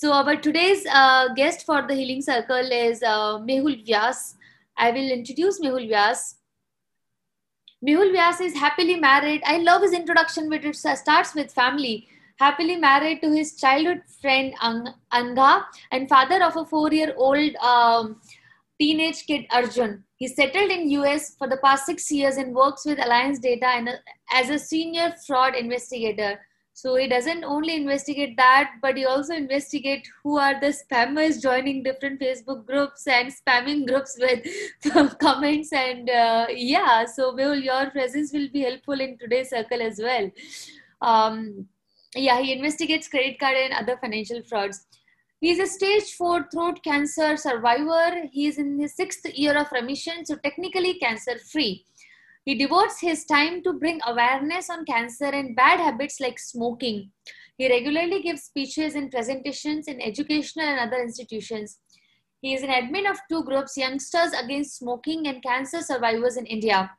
So our today's uh, guest for the Healing Circle is uh, Mehul Vyas. I will introduce Mehul Vyas. Mehul Vyas is happily married. I love his introduction, which it starts with family. Happily married to his childhood friend Ang- Anga and father of a four-year-old um, teenage kid Arjun. He settled in US for the past six years and works with Alliance Data uh, as a senior fraud investigator. So he doesn't only investigate that, but he also investigate who are the spammers joining different Facebook groups and spamming groups with comments. And uh, yeah, so Will, your presence will be helpful in today's circle as well. Um, yeah, he investigates credit card and other financial frauds. He is a stage four throat cancer survivor. He is in his sixth year of remission, so technically cancer free. He devotes his time to bring awareness on cancer and bad habits like smoking. He regularly gives speeches and presentations in educational and other institutions. He is an admin of two groups, Youngsters Against Smoking and Cancer Survivors in India.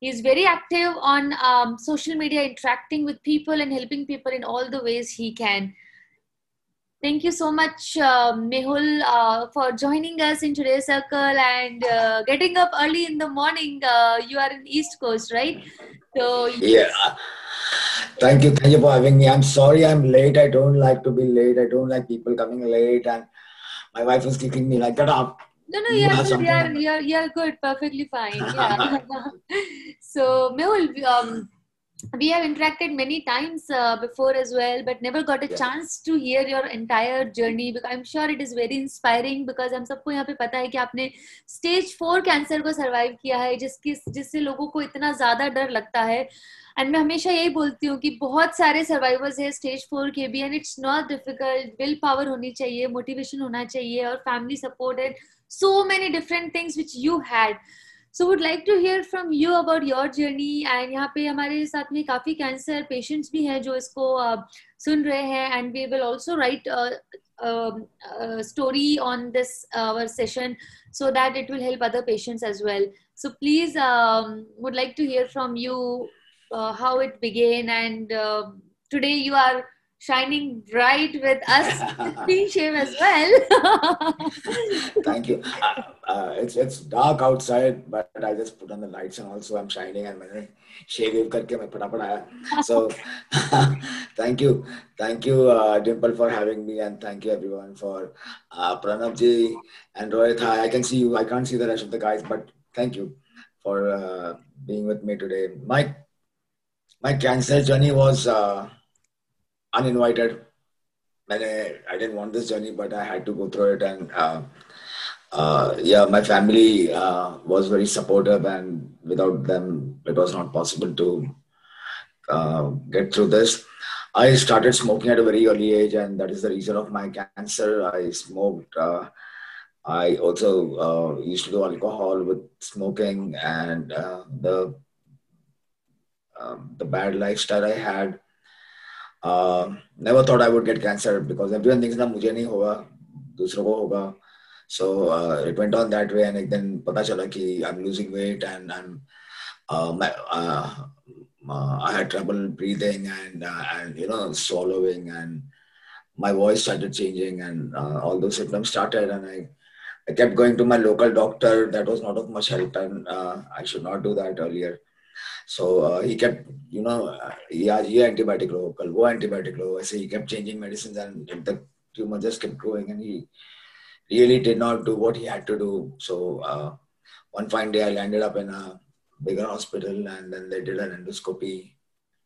He is very active on um, social media, interacting with people and helping people in all the ways he can. Thank you so much, uh, Mehul, uh, for joining us in today's circle and uh, getting up early in the morning. Uh, you are in East Coast, right? So yeah. Thank you, thank you for having me. I'm sorry I'm late. I don't like to be late. I don't like people coming late, and my wife was kicking me like, "Get up." No, no, you're good. You're, you're, you're good. Perfectly fine. Yeah. so, Mehul, um, we have interacted many times uh, before as well but never got a yeah. chance to hear your entire journey because i'm sure it is very inspiring because हम सबको यहाँ पे पता है कि आपने stage four cancer को survive किया है जिसकी जिससे लोगों को इतना ज़्यादा डर लगता है। एंड मैं हमेशा यही बोलती हूँ कि बहुत सारे सर्वाइवर्स है स्टेज फोर के भी and it's not difficult will power होनी चाहिए मोटिवेशन होना चाहिए और family support and so many different things which you had so would like to hear from you about your journey and यहाँ पे हमारे साथ में काफ़ी कैंसर पेशेंट्स भी हैं जो इसको सुन रहे हैं. And we will also write story on this our session so that it will help other patients as well so please would like to hear from you how it began and today you are shining bright with us clean shave as well thank you uh, uh, it's it's dark outside but i just put on the lights and also i'm shining and मैंने shave करके मैं फटाफट आया so thank you thank you uh, dimple for having me and thank you everyone for uh, pranav ji and rohit hi i can see you i can't see the rest of the guys but thank you for uh, being with me today my my cancer journey was uh, uninvited. I, I didn't want this journey, but I had to go through it. And uh, uh, yeah, my family uh, was very supportive, and without them, it was not possible to uh, get through this. I started smoking at a very early age, and that is the reason of my cancer. I smoked. Uh, I also uh, used to do alcohol with smoking, and the um, the bad lifestyle I had uh, never thought I would get cancer because everyone thinks ना मुझे नहीं होगा दूसरों को होगा so uh, it went on that way and then पता चला कि I'm losing weight and I'm uh, my, uh, uh, I had trouble breathing and uh, and you know swallowing and my voice started changing and uh, all those symptoms started and I I kept going to my local doctor that was not of much help and uh, I should not do that earlier so uh, he kept, you know, yeah, yeah, antibiotic लो कल वो antibiotic लो ऐसे he kept changing medicines and the tumor just kept growing and he really did not do what he had to do. So uh, one fine day I landed up in a bigger hospital and then they did an endoscopy.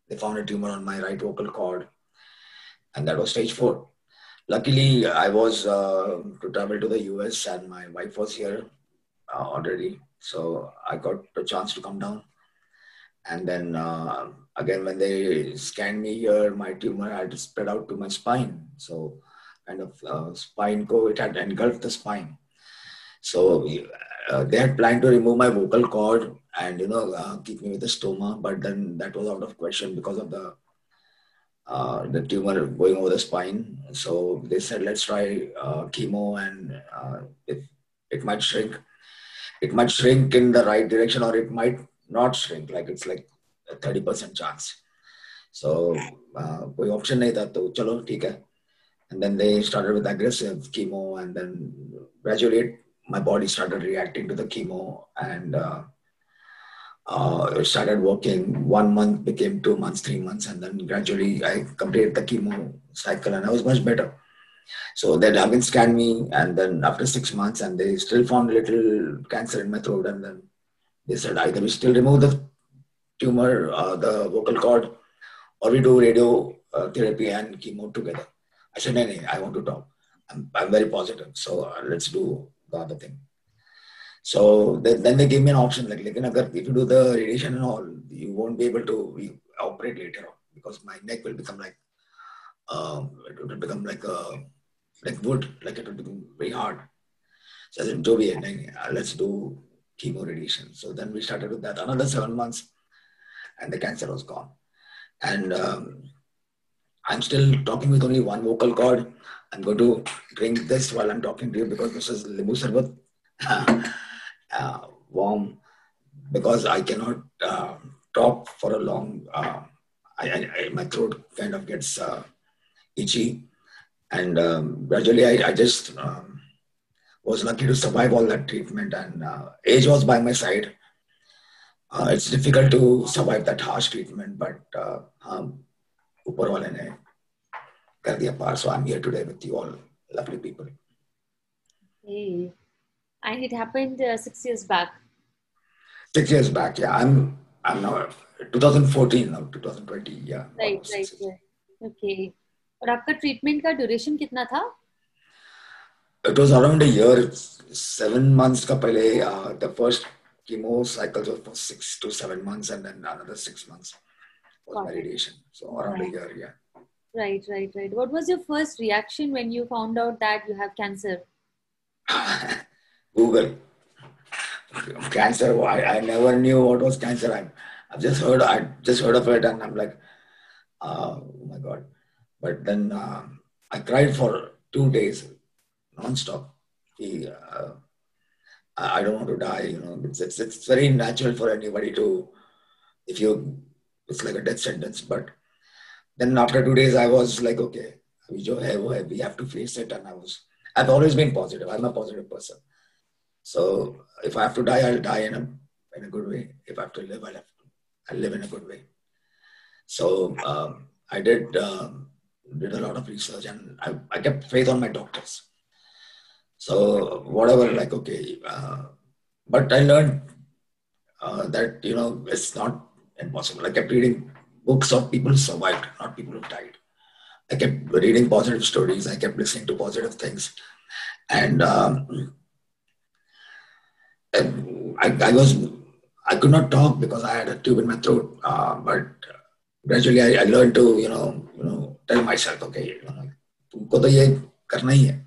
They found a tumor on my right vocal cord and that was stage four. Luckily, I was uh, to travel to the US and my wife was here uh, already. So I got a chance to come down and then uh, again, when they scanned me here, my tumor had spread out to my spine. So kind of uh, spine co, it had engulfed the spine. So uh, they had planned to remove my vocal cord and you know uh, keep me with a stoma, but then that was out of question because of the uh, the tumor going over the spine. So they said, let's try uh, chemo and if it might shrink. It might shrink in the right direction or it might not shrink like it's like a 30% chance so uh, कोई option नहीं था तो चलो ठीक है and then they started with aggressive chemo, and then gradually my body started reacting to the chemo, and uh, uh, it started working. One month became two months, three months, and then gradually I completed the chemo cycle, and I was much better. So they again scanned me, and then after six months, and they still found a little cancer in my throat, and then they said either we still remove the tumor, uh, the vocal cord, or we do radio uh, therapy and chemo together. I said, no, no, I want to talk. I'm, I'm very positive. So uh, let's do the other thing. So they, then they gave me an option like, like if you do the radiation and all, you won't be able to operate later on because my neck will become like, um, it will become like a, like wood, like it will become very hard. So I said, Joby, uh, let's do chemo radiation. So then we started with that another seven months and the cancer was gone. And um, I'm still talking with only one vocal cord. I'm going to drink this while I'm talking to you because this is Limbu Sarbat, uh, warm, because I cannot uh, talk for a long, uh, I, I, my throat kind of gets uh, itchy. And um, gradually I, I just um, was lucky to survive all that treatment and uh, age was by my side. Uh, it's difficult to survive that harsh treatment, but um, ऊपर वाले ने कर दिया पार सो I am here today with you all lovely people hey. and it happened uh, 6 years back 6 years back yeah i'm i'm now 2014 now 2020 yeah right right, right okay और आपका treatment का duration कितना था it was around a year seven months ka pehle uh, the first chemo cycles was for six to seven months and then another six months was my radiation. So around right. a year, yeah. Right, right, right. What was your first reaction when you found out that you have cancer? Google. Cancer. I, I never knew what was cancer. I, I've just heard. I just heard of it, and I'm like, uh, oh my god. But then uh, I cried for two days, non-stop. He, uh, I don't want to die. You know, it's, it's it's very natural for anybody to, if you it's like a death sentence. But then after two days, I was like, okay, we have to face it. And I was, I've always been positive. I'm a positive person. So if I have to die, I'll die in a in a good way. If I have to live, I'll have to, I'll live in a good way. So um, I did um, did a lot of research and I, I kept faith on my doctors. So whatever, like okay, uh, but I learned uh, that you know it's not impossible. I kept reading books of people who survived, not people who died. I kept reading positive stories. I kept listening to positive things. And um, I, I, was, I could not talk because I had a tube in my throat. Uh, but gradually I, I, learned to, you know, you know, tell myself, okay, you know, तुमको तो ये करना ही है.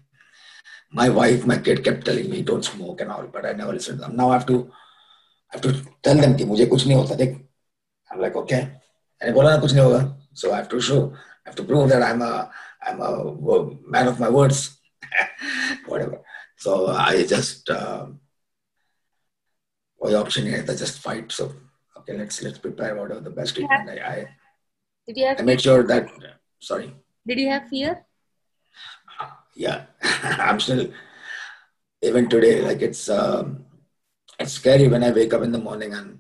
My wife, my kid kept telling me, don't smoke and all, but I never listened to them. Now I have to, I have to tell them कि मुझे कुछ नहीं होता देख I'm like, okay. And बोला ना कुछ नहीं होगा. So I have to show, I have to prove that I'm a, I'm a man of my words. Whatever. So I just, uh, कोई option नहीं था, just fight. So okay, let's let's prepare whatever the best treatment. I, I, Did you have I made sure that, sorry. Did you have fear? Yeah, I'm still, even today, like it's, um, it's scary when I wake up in the morning and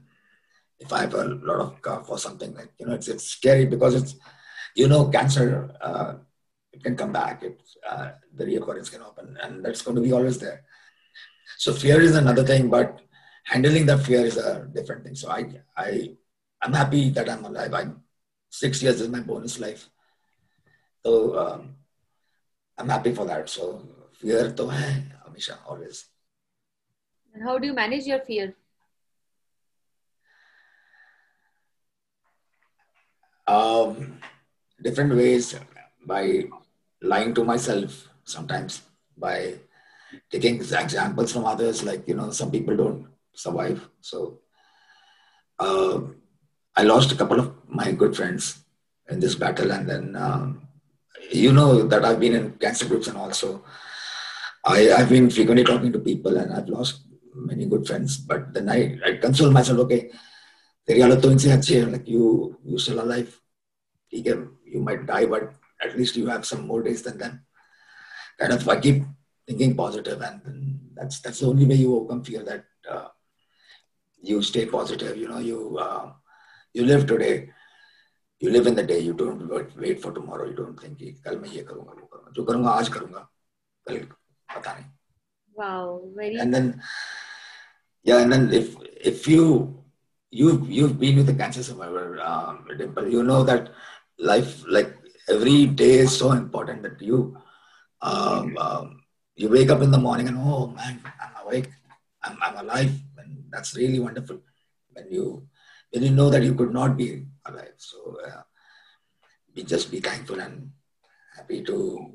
if I have a lot of cough or something like you know it's it's scary because it's you know cancer uh, it can come back. It uh, the reoccurrence can happen and that's going to be always there. So fear is another thing but handling that fear is a different thing. So I I I'm happy that I'm alive. I'm six years is my bonus life. So um, I'm happy for that. So fear to hai hamisha always. And how do you manage your fear? Um, different ways by lying to myself sometimes by taking examples from others like you know some people don't survive. So uh, i lost a couple of my good friends in this battle and then um, you know that i've been in cancer groups and also I, i've been frequently talking to people and i've lost many good friends but then i, I console myself okay तेरी हालत तो इनसे अच्छी है like you you still alive ठीक है you might die but at least you have some more days than them kind of I keep thinking positive, and that's that's the only way you overcome fear. That uh, you stay positive. You know, you uh, you live today. You live in the day. You don't wait, wait for tomorrow. You don't think कि कल मैं ये करूँगा वो करूँगा जो करूँगा आज करूँगा कल पता नहीं. Wow, very. And then yeah, and then if if you you've you've been with a cancer survivor, um, Dimple, you know that life like every day is so important that you um, um, you wake up in the morning and oh man, I'm awake, I'm, I'm alive, and that's really wonderful. When you when you know that you could not be alive, so uh, be just be thankful and happy to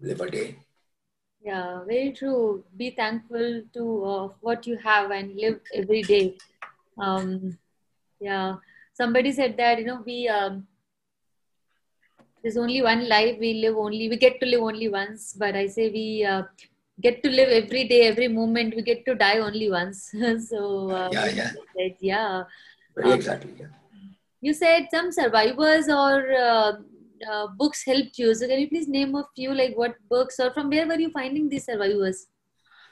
live a day. Yeah, very true. Be thankful to uh, what you have and live every day. Um, yeah, somebody said that you know we um, there's only one life we live only we get to live only once but i say we uh, get to live every day every moment we get to die only once so uh, Yeah, yeah. yeah Very exactly. Yeah. you said some survivors or uh, uh, books helped you so can you please name a few like what books or from where were you finding these survivors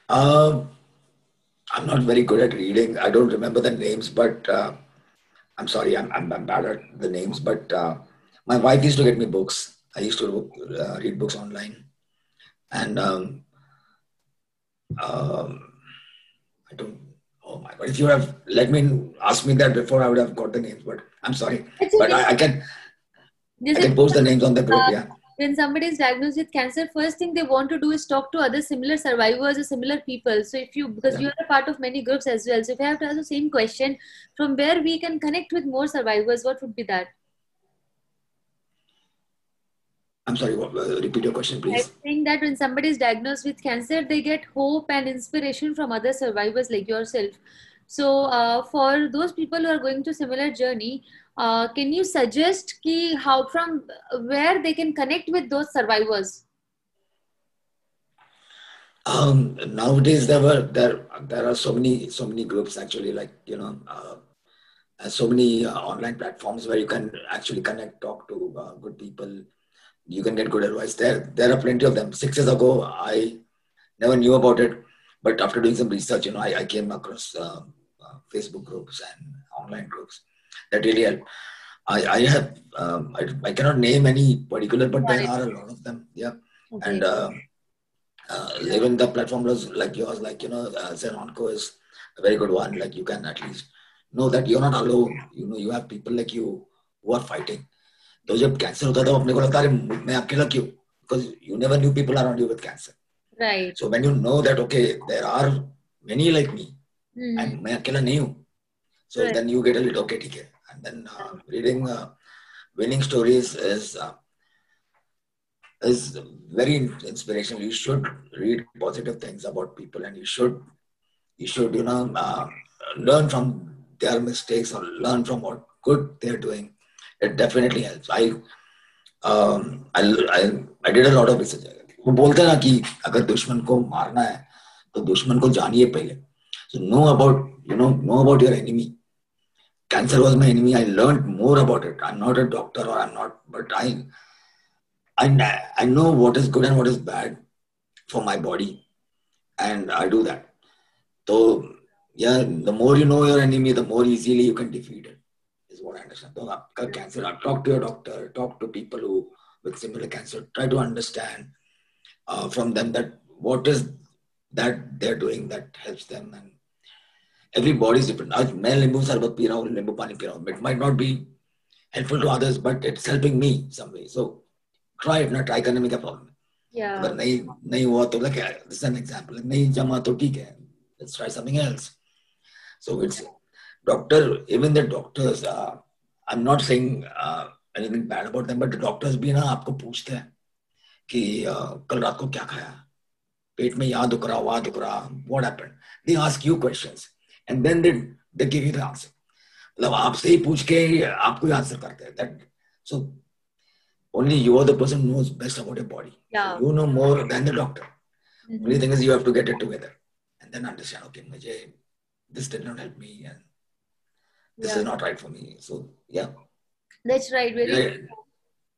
Um, I'm not very good at reading. I don't remember the names, but uh, I'm sorry, I'm, I'm, I'm bad at the names. But uh, my wife used to get me books. I used to uh, read books online, and um, um, I don't. Oh my God! If you have let me ask me that before, I would have got the names. But I'm sorry. It's But okay. I, I can This I can post the names on the group. Uh, Yeah. when somebody is diagnosed with cancer first thing they want to do is talk to other similar survivors or similar people so if you because Yeah. you are a part of many groups as well so if i have to ask the same question from where we can connect with more survivors what would be that I'm sorry. What, uh, repeat your question, please. i think that when somebody is diagnosed with cancer they get hope and inspiration from other survivors like yourself so uh, for those people who are going through similar journey uh, can you suggest ki how from where they can connect with those survivors Um, nowadays there were there there are so many so many groups actually like you know uh, so many uh, online platforms where you can actually connect talk to uh, good people you can get good advice there there are plenty of them six years ago i never knew about it but after doing some research you know i, I came across uh, uh, facebook groups and online groups that really help i i have um, I, I cannot name any particular but there are a lot of them yeah okay and uh, uh, even the platform was like yours, like you know, uh, Zenonco is a very good one. Like you can at least know that you're not alone. You know, you have people like you who are fighting. तो जब cancer होता था अपने को लगता है मैं अकेला क्यों because you never knew people are you with cancer right so when you know that okay there are many like me and मैं अकेला नहीं हूँ so then you get a little okay ठीक है. And then reading winning stories is is very inspiration you should read positive things about people and you should you should you know learn from their mistakes और learn from what good they are doing It definitely helps. I um, I, I I did a lot of research. वो बोलते हैं ना कि अगर दुश्मन को मारना है तो दुश्मन को जानिए पहले so know about you know know about your enemy cancer was my enemy i learned more about it i'm not a doctor or i'm not but i i, I know what is good and what is bad for my body and i do that so yeah the more you know your enemy the more easily you can defeat it is what i understand so आपका cancer talk to your doctor talk to people who with similar cancer try to understand uh, from them that what is that they're doing that helps them and every body is different. आज मैं नींबू शरबत P रहा हूँ नींबू पानी P रहा हूँ it might not be helpful to others but it's helping me some way so try it ना try करने में क्या problem है yeah अगर नहीं नहीं हुआ तो like this is an example नहीं जमा तो ठीक है let's try something else so it's doctor even the doctors uh, I'm not saying uh, anything bad about them but doctors भी ना आपको पूछते हैं कि uh, कल रात को क्या खाया पेट में यहाँ दुख रहा वहाँ दुख रहा what happened they ask you questions and then they they give you the answer मतलब आपसे ही पूछ के आपको ही आंसर करते हैं that so only you are the person who knows best about your body yeah you know more than the doctor Mhm. only thing is you have to get it together and then understand okay मुझे this did not help me and this Yeah. is not right for me. So yeah. That's right. Very Yeah.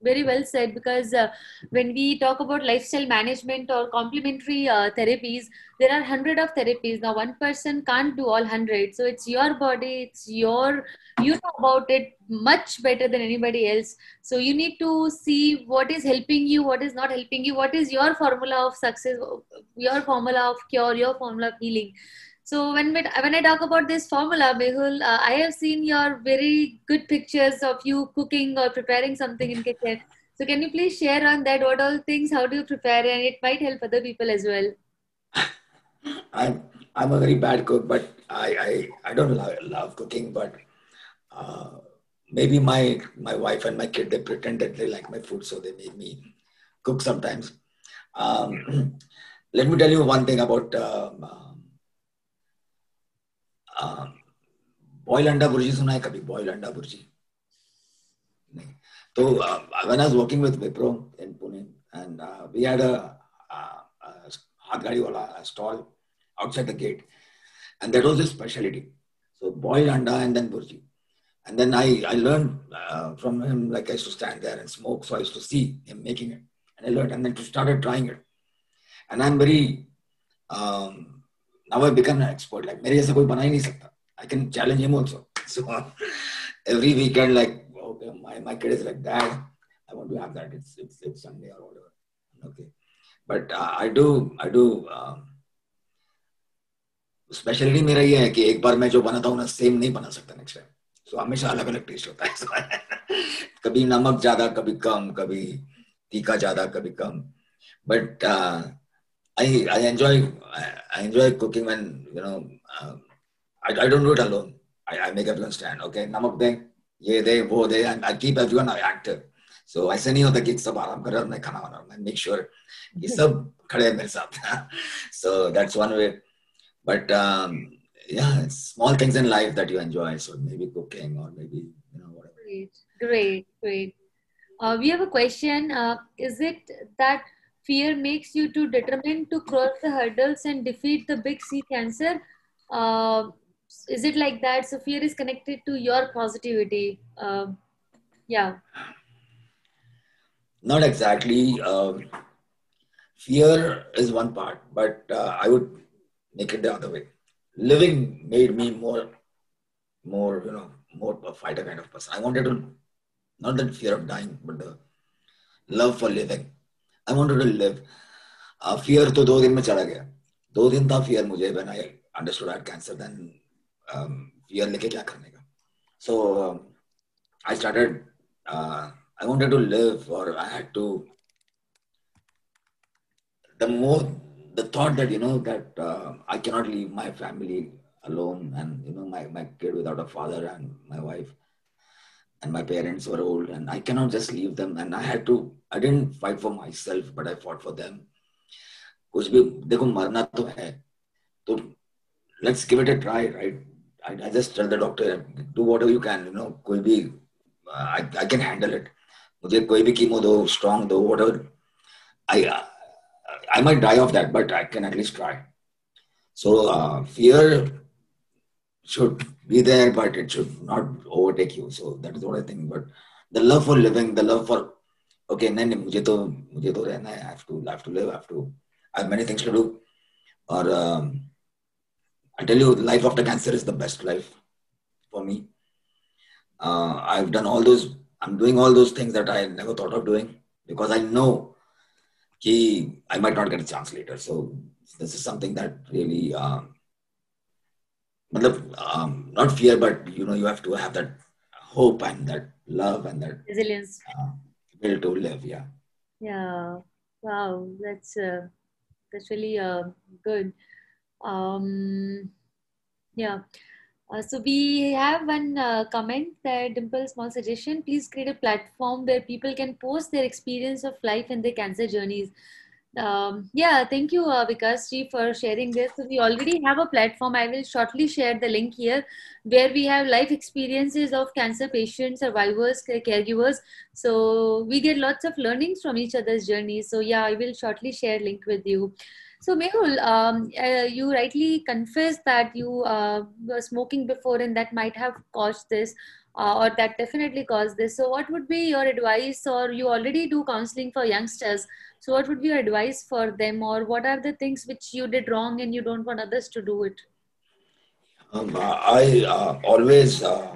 very well said because uh, when we talk about lifestyle management or complementary uh, therapies there are hundred of therapies. Now one person can't do all hundred. So it's your body it's your you know about it much better than anybody else. So you need to see what is helping you what is not helping you what is your formula of success your formula of cure your formula of healing so when we, when I talk about this formula, Mehul, uh, I have seen your very good pictures of you cooking or preparing something in kitchen. So can you please share on that? What all things? How do you prepare? And it might help other people as well. I'm I'm a very bad cook, but I I, I don't love, love cooking, but uh, maybe my my wife and my kid they pretend that they like my food, so they made me cook sometimes. Um, let me tell you one thing about. Um, boil अंडा बुर्जी सुना है कभी boil अंडा बुर्जी नहीं तो when I was working with Wipro in Pune and we had a हाथ गाड़ी वाला stall outside the gate and that was his specialty so boiled anda and then burji and then i i learned uh, from him like i used to stand there and smoke so i used to see him making it and i learned and then started trying it and i'm very um, now I become an expert like मेरे जैसा कोई बना ही नहीं सकता। I can challenge him also so every weekend like okay my my kid is like that I want to have that it's it's Sunday और whatever okay but I do I do speciality मेरा ये है कि एक बार मैं जो बनाता हूँ ना सेम नहीं बना सकता नेक्स्ट टाइम सो हमेशा अलग अलग टेस्ट होता है। कभी नमक ज़्यादा, कभी कम, कभी तीखा ज़्यादा, कभी कम. But I I enjoy I enjoy cooking when you know um, I, I don't do it alone. I, I make everyone stand. Okay, namak de, ye de, wo de, and I keep everyone active. So ऐसे नहीं होता कि सब आराम कर रहे मैं खाना बना मैं make sure ये सब खड़े हैं मेरे साथ. so that's one way. But um, yeah, small things in life that you enjoy. So maybe cooking or maybe you know whatever. Great, great, great. Uh, we have a question. Uh, is it that fear makes you to determine to cross the hurdles and defeat the big C cancer. Uh, is it like that? So fear is connected to your positivity. Uh, yeah. Not exactly. Um, fear is one part, but uh, I would make it the other way. Living made me more, more you know, more a fighter kind of person. I wanted to, not the fear of dying, but the love for living I wanted to live fear तो दो दिन में चला गया दो दिन था fear मुझे when I understood I cancer then fear लेके क्या करने का so I started I wanted to live और I had to the more the thought that you know that uh, I cannot leave my family alone and you know my, my kid without a father and my wife and my parents were old and I cannot just leave them and I had to I didn't fight for myself but I fought for them कुछ भी देखो मरना तो है तो let's give it a try right I, I just tell the doctor do whatever you can you know कोई भी uh, I, I can handle it मुझे कोई भी कीमो दो strong दो whatever I uh, I might die of that but I can at least try so uh, fear should be there, but it should not overtake you. So that is what I think. But the love for living, the love for okay, नहीं मुझे तो मुझे तो रहना है. I have to, I have to live. I have to. I have many things to do. Or um, I tell you, life after cancer is the best life for me. Uh, I've done all those. I'm doing all those things that I never thought of doing because I know कि I might not get a chance later. So this is something that really um, matlab, um, not fear, but you know, you have to have that hope and that love and that resilience uh, to live. Yeah. Yeah. Wow. That's uh, that's really uh, good. Um, yeah. Uh, so we have one uh, comment there, Dimple, small suggestion. Please create a platform where people can post their experience of life and their cancer journeys um, yeah, thank you, uh, Vikas ji, for sharing this. So we already have a platform. I will shortly share the link here where we have life experiences of cancer patients, survivors, caregivers. So we get lots of learnings from each other's journeys. So yeah, I will shortly share link with you. So, Mehul, um, uh, you rightly confessed that you uh, were smoking before and that might have caused this, uh, or that definitely caused this. So, what would be your advice, or you already do counseling for youngsters? So, what would be your advice for them, or what are the things which you did wrong and you don't want others to do it? Um, I uh, always uh,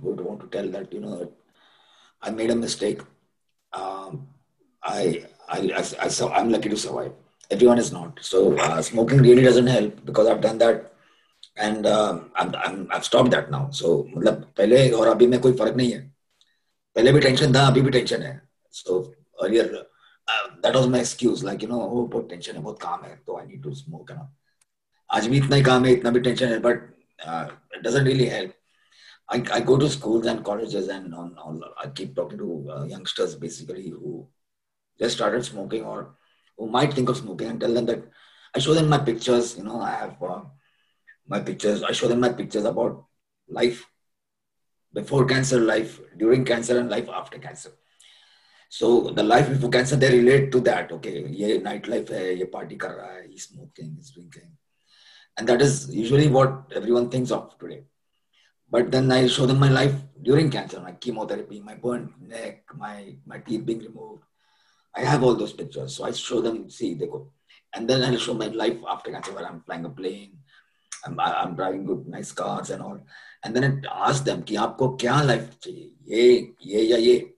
would want to tell that, you know, I made a mistake. Um, I, I, I, I, I'm lucky to survive everyone is not. So uh, smoking really doesn't help because I've done that and uh, I'm, I'm, I've stopped that now. So मतलब पहले और अभी में कोई फर्क नहीं है पहले भी टेंशन था अभी भी टेंशन है so earlier uh, that was my excuse like you know oh बहुत टेंशन है बहुत काम है तो I need to smoke है ना आज भी इतना ही काम है इतना भी टेंशन है but uh, it doesn't really help I, I go to schools and colleges and on, on I keep talking to uh, youngsters basically who just started smoking or who might think of smoking and tell them that I show them my pictures. You know, I have uh, my pictures. I show them my pictures about life before cancer, life during cancer, and life after cancer. So the life before cancer, they relate to that. Okay, ये night life है, ये party कर रहा है, he's smoking, he's drinking, and that is usually what everyone thinks of today. But then I show them my life during cancer, my chemotherapy, my burnt neck, my my teeth being removed, I have all those pictures. So I show them, see, they go. And then I'll show my life after cancer where I'm flying a plane, I'm, I'm driving good, nice cars and all. And then I ask them, कि आपको क्या life चाहिए? ये, ये या ये?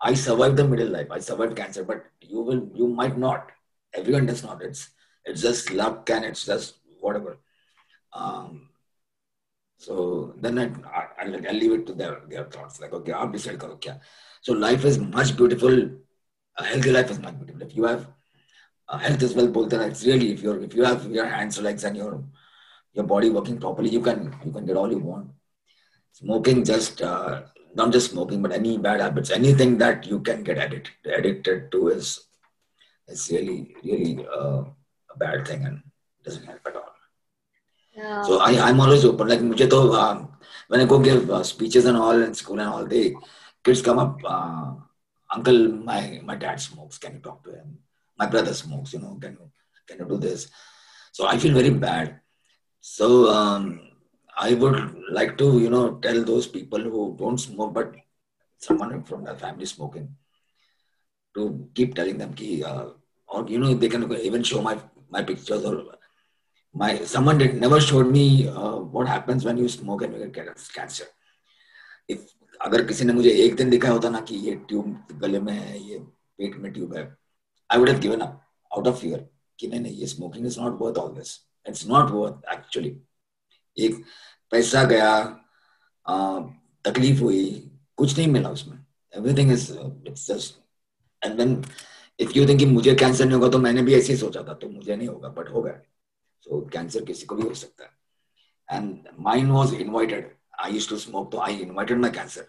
I survived the middle life. I survived cancer, but you will, you might not. Everyone does not. It's, it's just luck can it's just whatever. Um, so then I, I, leave it to their, their thoughts. Like, okay, I'll decide. Okay. So life is much beautiful. A healthy life is much beautiful. If you have uh, health as well, both are it's really if you if you have your hands, legs, and your your body working properly, you can you can get all you want. Smoking just uh, not just smoking, but any bad habits, anything that you can get addicted, addicted to is, is really, really uh, a bad thing and doesn't help at all. So I, I'm always open. Like, mujhe to, uh, when I go give uh, speeches and all in school and all, they, kids come up, uh, uncle, my, my dad smokes, can you talk to him? My brother smokes, you know, can you, can you do this? So I feel very bad. So, um, I would like to, you know, tell those people who don't smoke, but someone from their family smoking, to keep telling them, ki, uh, or you know, they can even show my my pictures or my someone did never showed me uh, what happens when you smoke and you get cancer. If अगर किसी ने मुझे एक दिन दिखाया होता ना कि ये ट्यूब गले में है ये पेट में ट्यूब है I would have given up out of fear कि नहीं नहीं ये smoking is not worth all this it's not worth actually एक पैसा गया तकलीफ़ हुई, कुछ नहीं मिला उसमें। Everything is it's just and then if you think मुझे कैंसर नहीं होगा तो मैंने भी ऐसे ही सोचा था तो मुझे नहीं होगा बट हो गया। सो कैंसर किसी को भी हो सकता है। And mind was invited I use to smoke I invited my cancer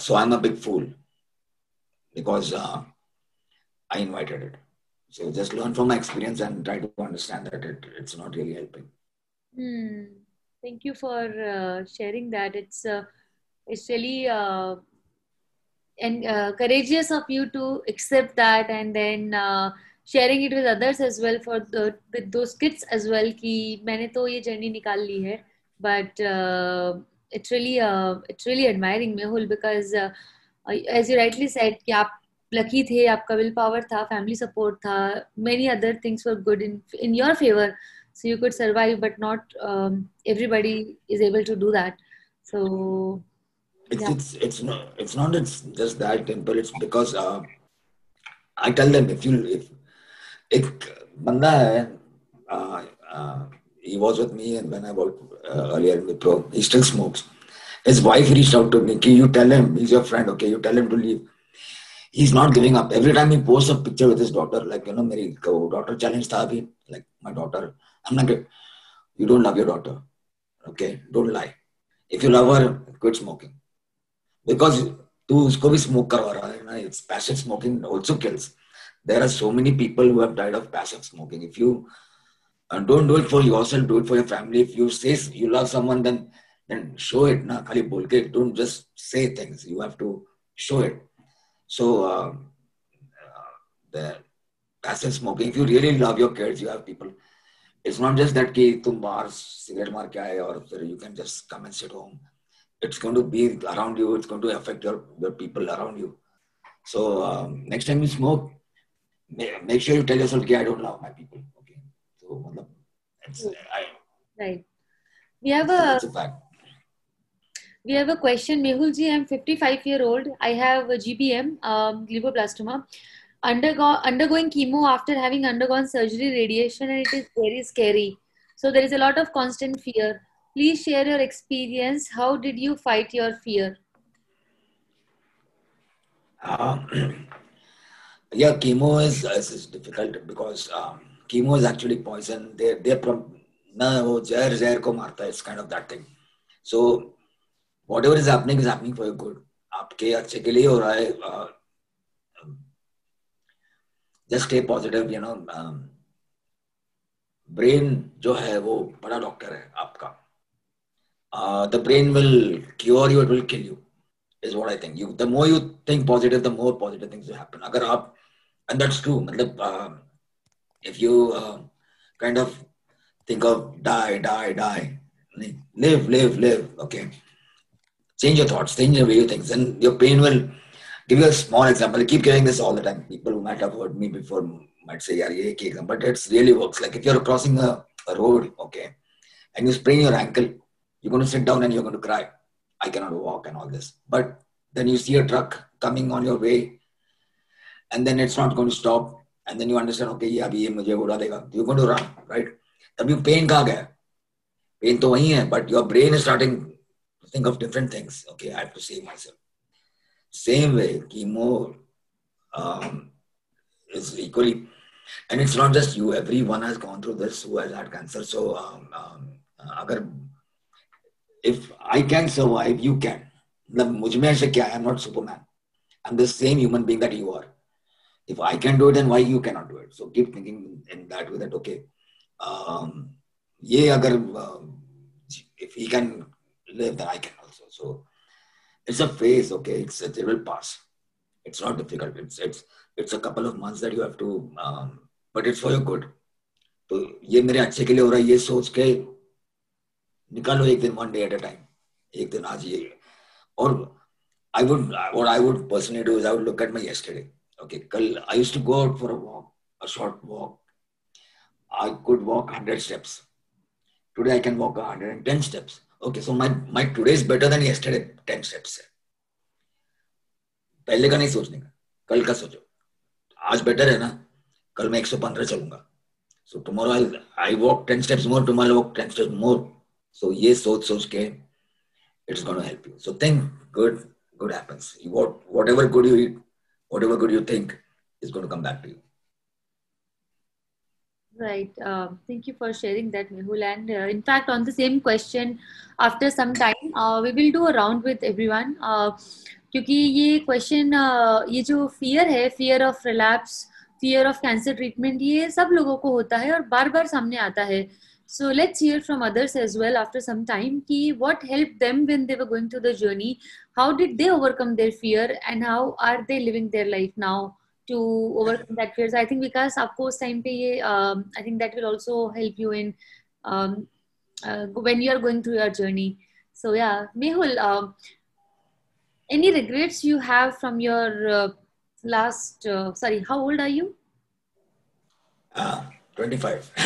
so I am a fool because I invited it so just learn from my experience and try to understand it's not really helping Hmm. Thank you for uh, sharing that. It's uh, it's really uh, and uh, courageous of you to accept that and then uh, sharing it with others as well for the with those kids as well कि मैंने तो ये journey निकाल ली है but uh, it's really uh, it's really admiring Mehul because uh, as you rightly said कि आप lucky थे आपका will power था family support था many other things were good in in your favor so you could survive but not um, everybody is able to do that so it's yeah. it's it's not it's not it's just that Dimple it's because uh, i tell them if you if एक बंदा है he was with me and when I worked uh, earlier in Wipro he still smokes. His wife reached out to me, can you tell him, he's your friend, okay, you tell him to leave. He's not giving up. Every time he posts a picture with his daughter, like, you know, my daughter challenge tha like my daughter, I'm like, you don't love your daughter, okay, don't lie. If you love her, quit smoking. Because तू उसको भी smoke करवा रहा है ना it's passive smoking also kills there are so many people who have died of passive smoking if and don't do it for yourself do it for your family if you say you love someone then then show it na khali bol ke don't just say things you have to show it so uh, uh, the passive smoking. If you really love your kids, you have people. it's not just that ki tum bar cigarette mar or you can just come and sit home. It's going to be around you. It's going to affect your, your people around you. So um, next time you smoke make sure you tell yourself okay, i don't love my people. Okay? So that's, I, right. We have a, a we have a question. Mehul ji i'm 55 year old. I have a gbm um, glioblastoma Undergo, undergoing chemo after having undergone surgery, radiation, and it is very scary. So there is a lot of constant fear. Please share your experience. How did you fight your fear? Uh, yeah, chemo is, is, is difficult because um, chemo is actually poison. They they from na wo zahar zahar ko marta. It's kind of that thing. So whatever is happening is happening for your good. आपके अच्छे के लिए हो रहा है. just stay positive you know brain जो है वो बड़ा डॉक्टर है आपका। The brain will cure you will kill you is what I think you the more you think positive the more positive things will happen अगर आप and that's true मतलब if you kind of think of die die die. Live live live okay change your thoughts change your way you thinks and your pain will Give you a small example. I keep giving this all the time. People who might have heard me before might say, "Yeah, yeah, example," but it really works. Like if you're crossing a, a road, okay, and you sprain your ankle, you're going to sit down and you're going to cry I cannot walk and all this. But then you see a truck coming on your way, and then it's not going to stop. And then you understand, okay, ये अभी ये मुझे उड़ा देगा. You're going to run, right? तभी pain कहाँ गया? Pain तो वही है, but your brain is starting to think of different things. Okay, I have to save myself. same way, chemo um, is equally, and it's not just you, everyone has gone through this who has had cancer. So, um, um, agar, if I can survive, you can. I'm not Superman. I'm the same human being that you are. If I can do it, then why you cannot do it? So keep thinking in that way that, okay, um, yeah, agar, uh, if he can live, then I can also. So it's a phase. Okay, it's it will pass. It's not difficult. It's it's it's a couple of months that you have to, um, but it's for your good. तो ये मेरे अच्छे के लिए हो रहा है ये सोच के निकालो एक दिन one day at a time एक दिन आज ये और I would what I would personally do is I would look at my yesterday okay कल I used to go out for a walk a short walk I could walk 100 steps. Today I can walk 110 steps. okay so my my today is better than yesterday ten steps है पहले का नहीं सोचने का कल का सोचो। आज बेटर है ना कल मैं 115 चलूँगा। So tomorrow I I walk ten steps more tomorrow walk ten steps more so ये सोच सोच के it's gonna help you so think good good happens. You, what, whatever good you eat, whatever good you think is going to come back to. Right. Uh, thank you for sharing that, Mehul. And uh, in fact, on the same question, after some time, uh, we will do a round with everyone. क्योंकि ये question ये जो fear है fear of relapse fear of cancer treatment ये सब लोगों को होता है और बार बार सामने आता है So let's hear from others as well after some time. Ki what helped them when they were going through the journey? How did they overcome their fear and how are they living their life now to overcome that fear? So I think because of course time pe um, I think that will also help you in um, uh, when you are going through your journey. So yeah, Mehul, uh, any regrets you have from your uh, last? Uh, sorry, how old are you? Uh, 25.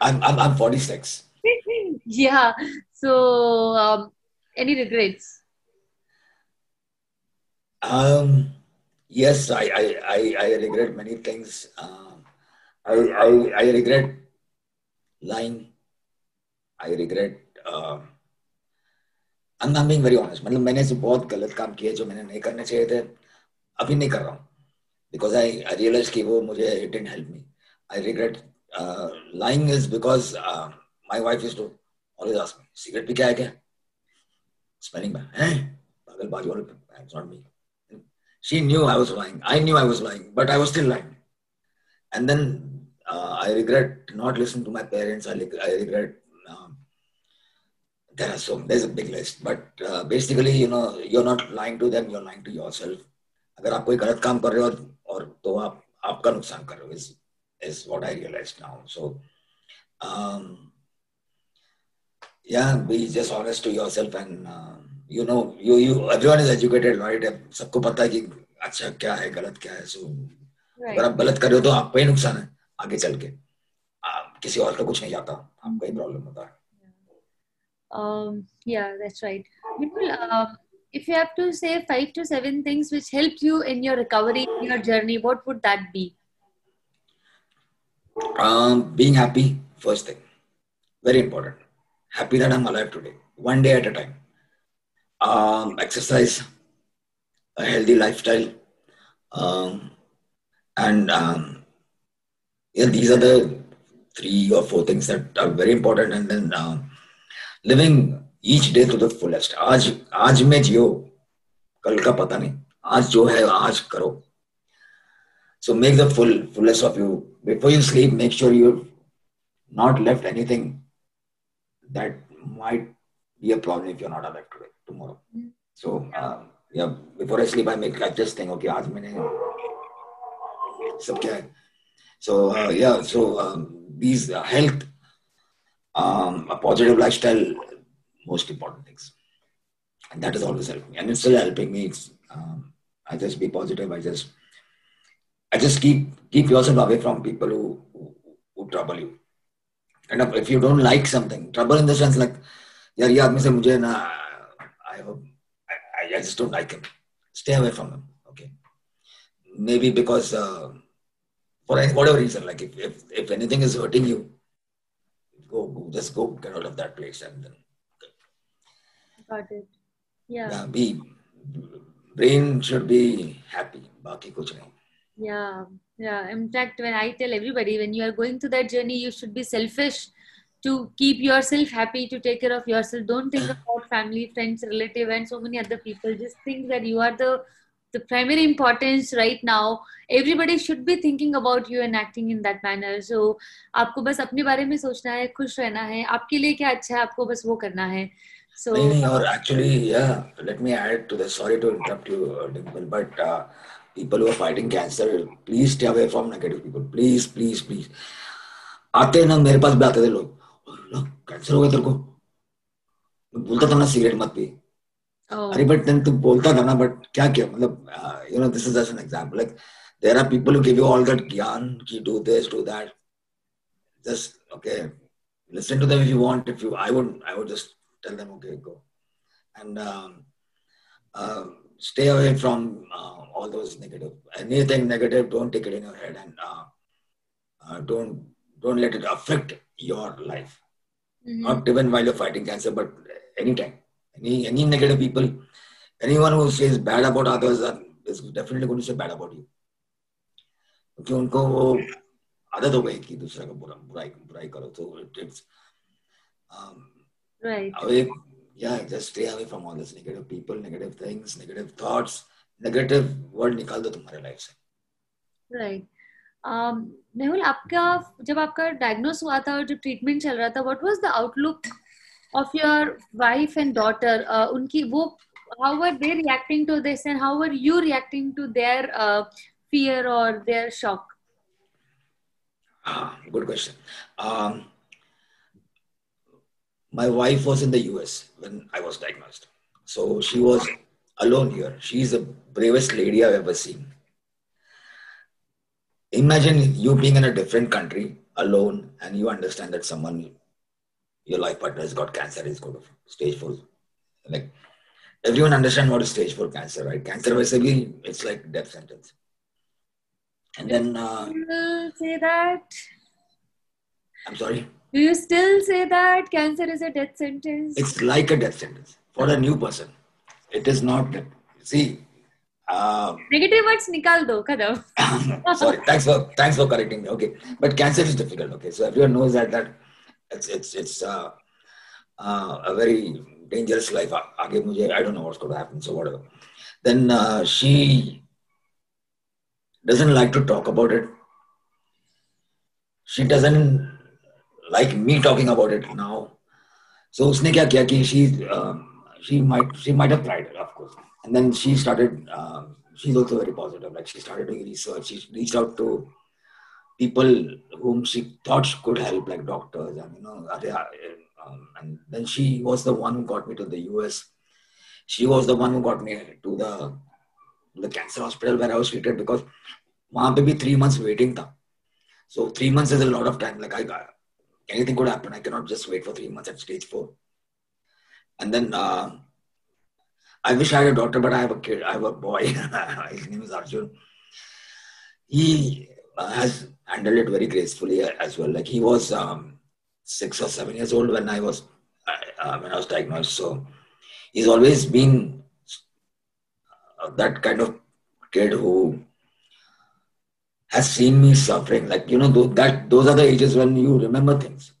I'm, I'm, I'm 46. yeah. So, um, any regrets? Um, yes, I, I, I, I regret many things. Um, I, I, I regret lying. I regret. Uh, I'm, I'm being very honest. मतलब मैंने ऐसे बहुत गलत काम किए जो मैंने नहीं करने चाहिए थे अभी नहीं कर रहा हूँ बिकॉज़ आई आई रियलाइज़ कि वो मुझे it didn't help me I regret uh, is because uh, my wife used to always ask me, cigarette pee kya hai kya? Smelling bad. Eh? Pagal baji it's not me. She knew I was lying. I knew I was lying, but I was still lying. And then uh, I regret not listening to my parents. I, I regret. Um, there are so there's a big list, but uh, basically, you know, you're not lying to them. You're lying to yourself. अगर आप कोई गलत काम कर रहे हो और तो आप आपका नुकसान कर रहे हो is is what I realise now so yeah be just honest to yourself and uh, you know you you everyone is educated right सबको पता है कि अच्छा क्या है गलत क्या है सो right. अगर आप गलत कर रहे हो तो आपका ही नुकसान है आगे चल के किसी और का कुछ नहीं जाता आपका ही प्रॉब्लम होता है um yeah that's right Vipul, um, if you have to say five to seven things which helped you in your recovery in your journey what would that be um, being happy first thing very important happy that i'm alive today one day at a time um, exercise a healthy lifestyle um, and um, yeah these are the three or four things that are very important and then um, living each day to the fullest आज आज में जियो कल का पता नहीं आज जो है आज करो so make the full fullest of you before you sleep make sure you've not left anything that might be a problem if you're not alive today tomorrow so um, yeah before i sleep i make i just think okay आज मैंने सब क्या है so uh, yeah so um, these uh, health um, a positive lifestyle most important things and that has always helped me and it's still helping me it's um, i just be positive i just I just keep keep yourself away from people who, who, who trouble you. And if- if you don't like something, trouble in the sense like, यार ये आदमी से मुझे ना have a, I, I just don't like him. Stay away from him. Okay. Maybe because uh, for whatever reason, like if, if, if anything is hurting you, go, go just go get out of that place and then. Got it. Yeah. yeah be brain should be happy. Baki kuch nahi. Yeah. Yeah. In fact, when I tell everybody, when you are going through that journey, you should be selfish to keep yourself happy, to take care of yourself. Don't think about family, friends, relative, and so many other people. Just think that you are the the primary importance right now. Everybody should be thinking about you and acting in that manner. So आपको बस अपने बारे में सोचना है, खुश रहना है. आपके लिए क्या अच्छा है, आपको बस वो करना है. So नहीं नहीं और actually yeah let me add to this sorry to interrupt you uh, Dimple but uh, people who are fighting cancer please stay away from negative people please please please आते ना मेरे पास भी आते थे लोग कैंसर हो गया तेरे को बोलता था ना सिगरेट मत पी oh, अरे बट तू बोलता था ना बट क्या किया मतलब you know this is just an example like there are people who give you all that ज्ञान कि do this do that just okay listen to them if you want if you i would i would just tell them okay go and um, uh, stay away from uh, all those negative anything negative don't take it in your head and uh, uh, don't don't let it affect your life mhm. not even while you're fighting cancer, but anytime. Any any negative people, anyone who says bad about others are, is definitely going to say bad about you. क्योंकि उनको वो आदत हो गई कि दूसरे का बुरा बुराई बुराई करो तो it's right. away yeah just stay away from all this negative people negative things negative thoughts negative word निकाल दो तुम्हारे लाइफ से राइट Mehul आपका जब आपका डायग्नोस हुआ था और जब ट्रीटमेंट चल रहा था what was the outlook of your wife and daughter उनकी वो reacting to this and how were you reacting to their uh, fear or their shock Ah, good question. Um, my wife was in the US when I was diagnosed. So she was alone here. She's the bravest lady I've ever seen. Imagine you being in a different country alone and you understand that someone, your life partner has got cancer, is got stage four. Like everyone understand what is stage four cancer, right? Cancer basically it's like death sentence. And then uh, you say that I'm sorry. do you still say that cancer is a death sentence it's like a death sentence for a new person. It is not. See, um, negative words nikal do kadam sorry thanks for thanks for correcting me. Okay but cancer is difficult okay? So everyone knows that that it's it's it's uh, uh, a very dangerous life. Aage mujhe i don't know what's going to happen so whatever. Then uh, she doesn't like to talk about it. She doesn't like me talking about it now. So usne kya kiya ki she uh, she might she might have tried it of course and then she started um, she's also very positive. Like she started doing research. She reached out to people whom she thought she could help, like doctors, and you know, um, and then she was the one who got me to the US. She was the one who got me to the the cancer hospital where I was treated because वहाँ पे भी three months waiting था. So three months is a lot of time. Like I, anything could happen. I cannot just wait for three months at stage four. And then uh, I wish I had a daughter, but I have a kid. I have a boy. His name is Arjun. He uh, has handled it very gracefully as well. Like he was um, six or seven years old when I was uh, when I was diagnosed. So he's always been uh, that kind of kid who has seen me suffering. Like, you know, that those are the ages when you remember things.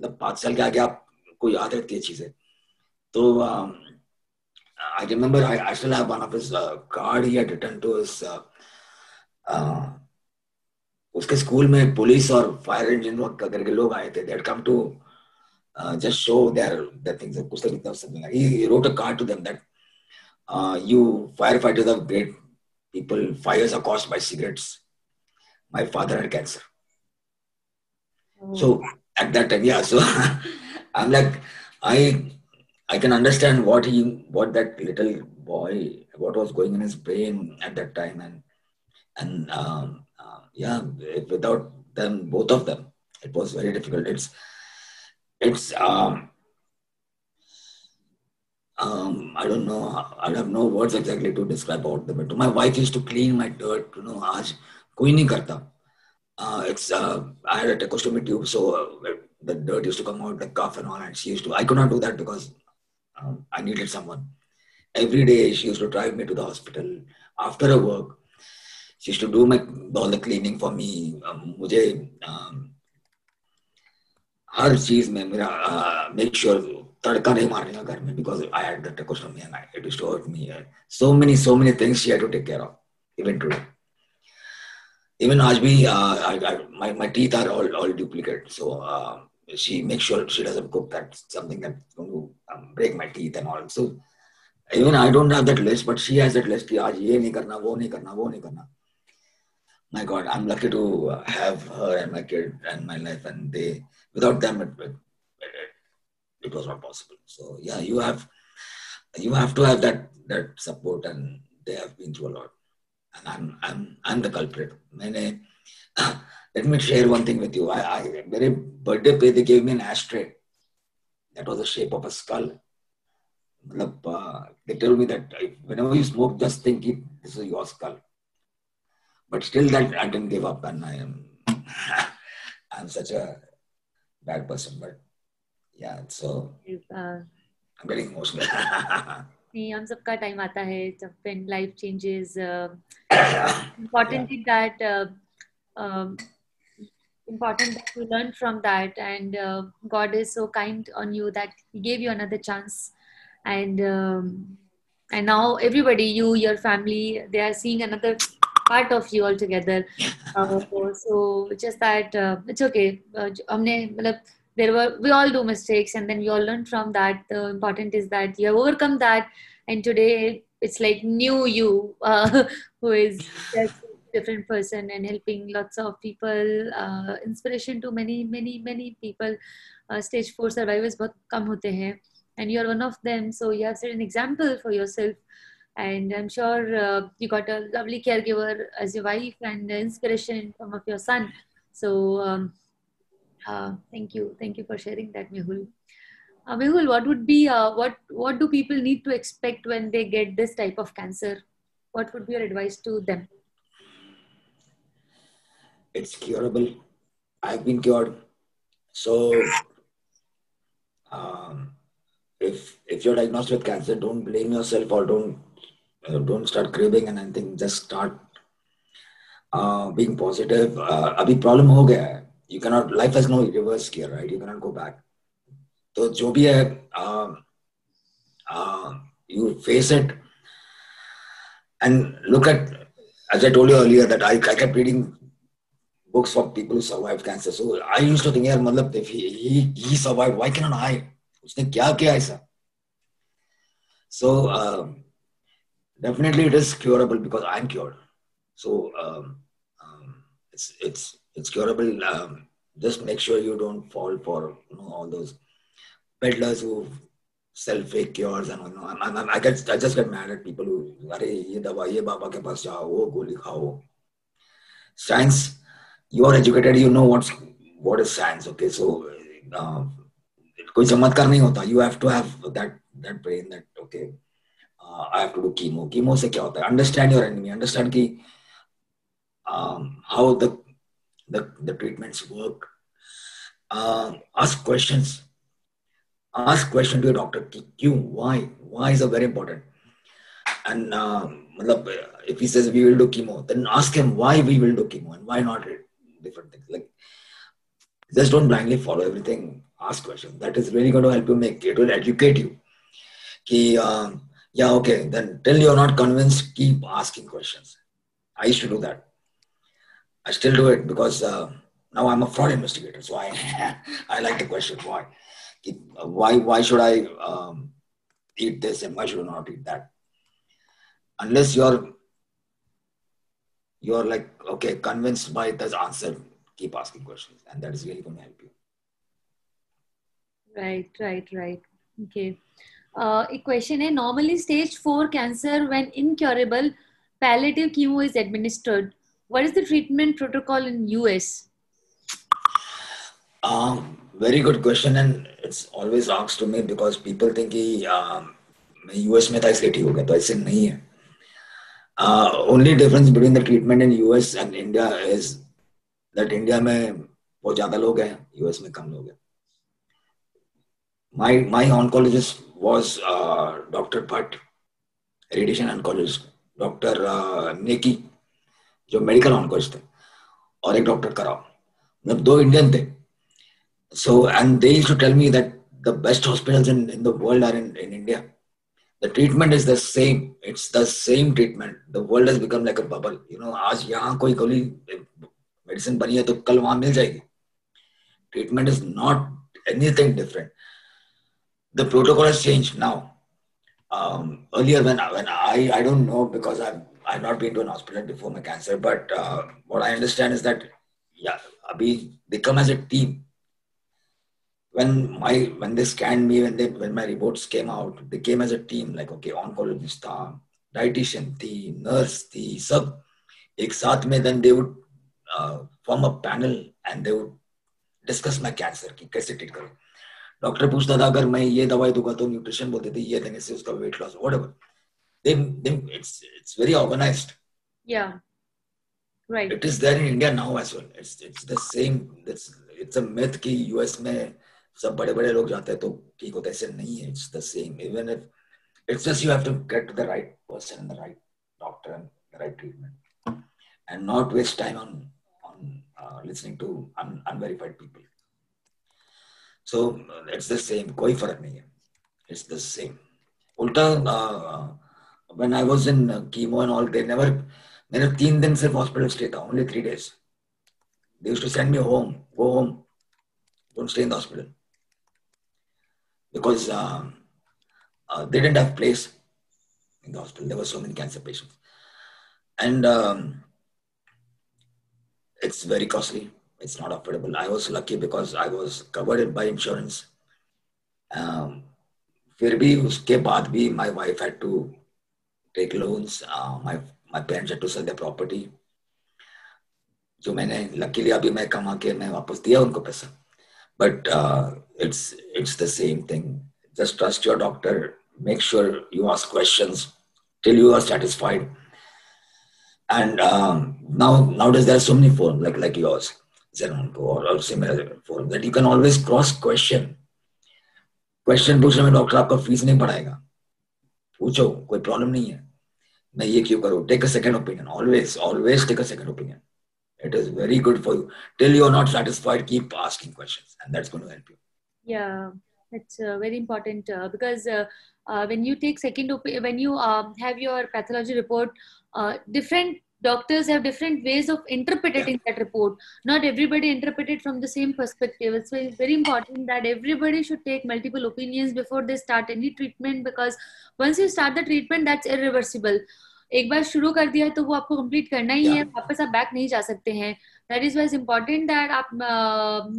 मतलब पाँच साल के आगे आपको याद रहती है चीजें तो I remember I, I still have one of his uh, card he had written to his uh, uh, उसके स्कूल में पुलिस और फायर इंजन वर्क करके लोग आए थे। That come to just show there the things कुछ तो इतना something like he wrote a card to them that you fire fighters are great people fires are caused by cigarettes my father had cancer so at that time या so I am like I I can understand what he what that little boy what was going in his brain at that time, and and um, uh, yeah, without them, both of them, it was very difficult. It's it's um, um, I don't know. I have no words exactly to describe about them. But my wife used to clean my dirt. You know, आज कोई नहीं करता it's uh, I had a tracheostomy tube, so uh, the dirt used to come out, the cough and all, and she used to. I could not do that because um, I needed someone. Every day she used to drive me to the hospital after her work. She used to do my all the cleaning for me. Um, मुझे um, हर चीज में मेरा make sure तड़का नहीं मारने घर में because I had the tracheostomy and I, it used to hurt me. So many, so many things she had to take care of, even today even Ajbi, uh, I, I, my, my teeth are all, she makes sure she doesn't cook that something that's going to um, break my teeth and all. So even I don't have that list, but she has that list. Ki, aaj ye wo wo. My God, I'm lucky to have her and my kid and my life, and they without them it, it, it, it was not possible. So yeah, you have you have to have that that support, and they have been through a lot and I'm I'm I'm the culprit. मैंने let me share one thing with you. I, I मेरे birthday पे they gave me an ashtray that was the shape of a skull. मतलब uh, they told me that whenever you smoke, just think it this is your skull. But still, that I didn't give up, and I am I'm such a bad person. But yeah, so uh, I'm getting emotional. नहीं हम सबका time आता है जब when life changes uh, important yeah. important that you learn from that. And uh, god is so kind on you that he gave you another chance. And um, and now everybody you your family they are seeing another part of you altogether. Uh, so just that uh, it's okay. Uh, there were we all do mistakes and then we all learn from that. The important is that you have overcome that. And today it's like new you uh, who is just different person and helping lots of people uh, inspiration to many many many people uh, stage 4 survivors bahut kam hote hain and you're one of them so you have set an example for yourself and i'm sure uh, you got a lovely caregiver as your wife and inspiration from of your son so um, uh, thank you. Thank you for sharing that, Mehul. Uh, Mehul, what would be, uh, what, what do people need to expect when they get this type of cancer? What would be your advice to them? It's curable. I've been cured. So, um, if if you're diagnosed with cancer, don't blame yourself or don't uh, don't start craving and anything. Just start uh, being positive. Uh, अभी problem हो गया है you cannot life has no reverse gear right you cannot go back so jo bhi hai uh, uh, you face it and look at as i told you earlier that i, I kept reading books for people who survived cancer so i used to think yeah matlab if he, he, he survived why cannot i उसने क्या किया ऐसा so uh, definitely it is curable because I'm cured. So um, um, it's it's it's curable. Um, just make sure you don't fall for you know all those peddlers who sell fake cures and you know I'm, I'm, I get I just get mad at people who अरे ये दवा ये बाबा के पास जाओ वो गोली खाओ science you are educated you know what's what is science okay so uh, कोई चमत्कार नहीं होता you have to have that that brain that okay uh, I have to do chemo chemo से क्या होता है understand your enemy understand कि um, how the the the treatments work uh, ask questions ask question to your doctor क्यों why why is a very important and uh, if he says we will do chemo then ask him why we will do chemo and why not different things. Like just don't blindly follow everything. Ask questions. That is really going to help you make it will educate you. Ki, um, yeah okay then till you're not convinced keep asking questions. I used to do that. I still do it because uh, now i'm a fraud investigator so i i like the question why. Why why should i um, eat this and why should i not eat that? Unless you're you're like okay convinced by the answer keep asking questions and that is really going to help you right right right okay uh, a question is normally stage 4 cancer when incurable palliative chemo is administered what is the treatment protocol in us um, very good question and it's always asked to me because people think कि um, US में था इसलिए ठीक हो गया तो ऐसे नहीं है uh, only difference between the treatment in US and India is that India में बहुत ज़्यादा लोग हैं US में कम लोग हैं my my oncologist was uh, Dr. Bhatt, radiation oncologist, Dr. Uh, Neki, जो मेडिकल ऑनकोलॉजिस्ट थे और एक डॉक्टर कराओ मतलब दो इंडियन थे and they used to tell me that the best hospitals in, in the world are in, in India the treatment is the same it's the same treatment the world has become like a bubble you know आज यहाँ कोई गोली medicine बनी है तो कल वहां मिल जाएगी treatment is not anything different the protocol has changed now um, earlier when when I I don't know because I've I've not been to an hospital before my cancer but uh, what I understand is that yeah abhi they come as a team when my when they scanned me when they when my reports came out they came as a team like okay oncologist था dietitian थी nurse थी सब एक साथ में then they would uh, form a panel and they would discuss my cancer कि कैसे treat करो डॉक्टर पूछता था अगर मैं ये दवाई दूंगा तो न्यूट्रिशन बोलते थे ये देने से उसका weight loss whatever they, they it's it's very organized yeah right it is there in india now as well it's it's the same it's it's a myth कि us में सब बड़े बड़े लोग जाते हैं तो ठीक होता है, ऐसे नहीं है it's the same even if it's just you have to get the right person the right doctor and the right treatment and not waste time on on listening to to people so it's the same कोई फ़र्क नहीं है. It's the same उल्टा when I was in chemo and all they never मैंने तीन दिन सिर्फ़ hospital stay था only three days they to send me home go home don't stay in the hospital because uh, uh, they didn't have place in the hospital. There were so many cancer patients, and um, it's very costly. It's not affordable. I was lucky because I was covered by insurance. Um, फिर भी उसके बाद भी my wife had to take loans. Uh, my my parents had to sell their property. जो मैंने luckily अभी मैं कमा के मैं वापस दिया उनको पैसा but uh, it's it's the same thing just trust your doctor make sure you ask questions till you are satisfied and um, now nowadays there are so many forums like like yours Zenonco or, or similar forum that you can always cross question question पूछने में doctor आपका fees नहीं बढ़ाएगा पूछो कोई problem नहीं है मैं ये क्यों करूँ take a second opinion always always take a second opinion it is very good for you. Till you're not satisfied keep asking questions and that's going to help you. Yeah it's uh, very important uh, because uh, uh when you take second op- when you um, have your pathology report uh, different doctors have different ways of interpreting that report. Not everybody interpret it from the same perspective. So it's very, very important that everybody should take multiple opinions before they start any treatment because once you start the treatment that's irreversible एक बार शुरू कर दिया तो वो आपको complete करना ही है वापस आप बैक नहीं जा सकते हैं। That is wise important that आप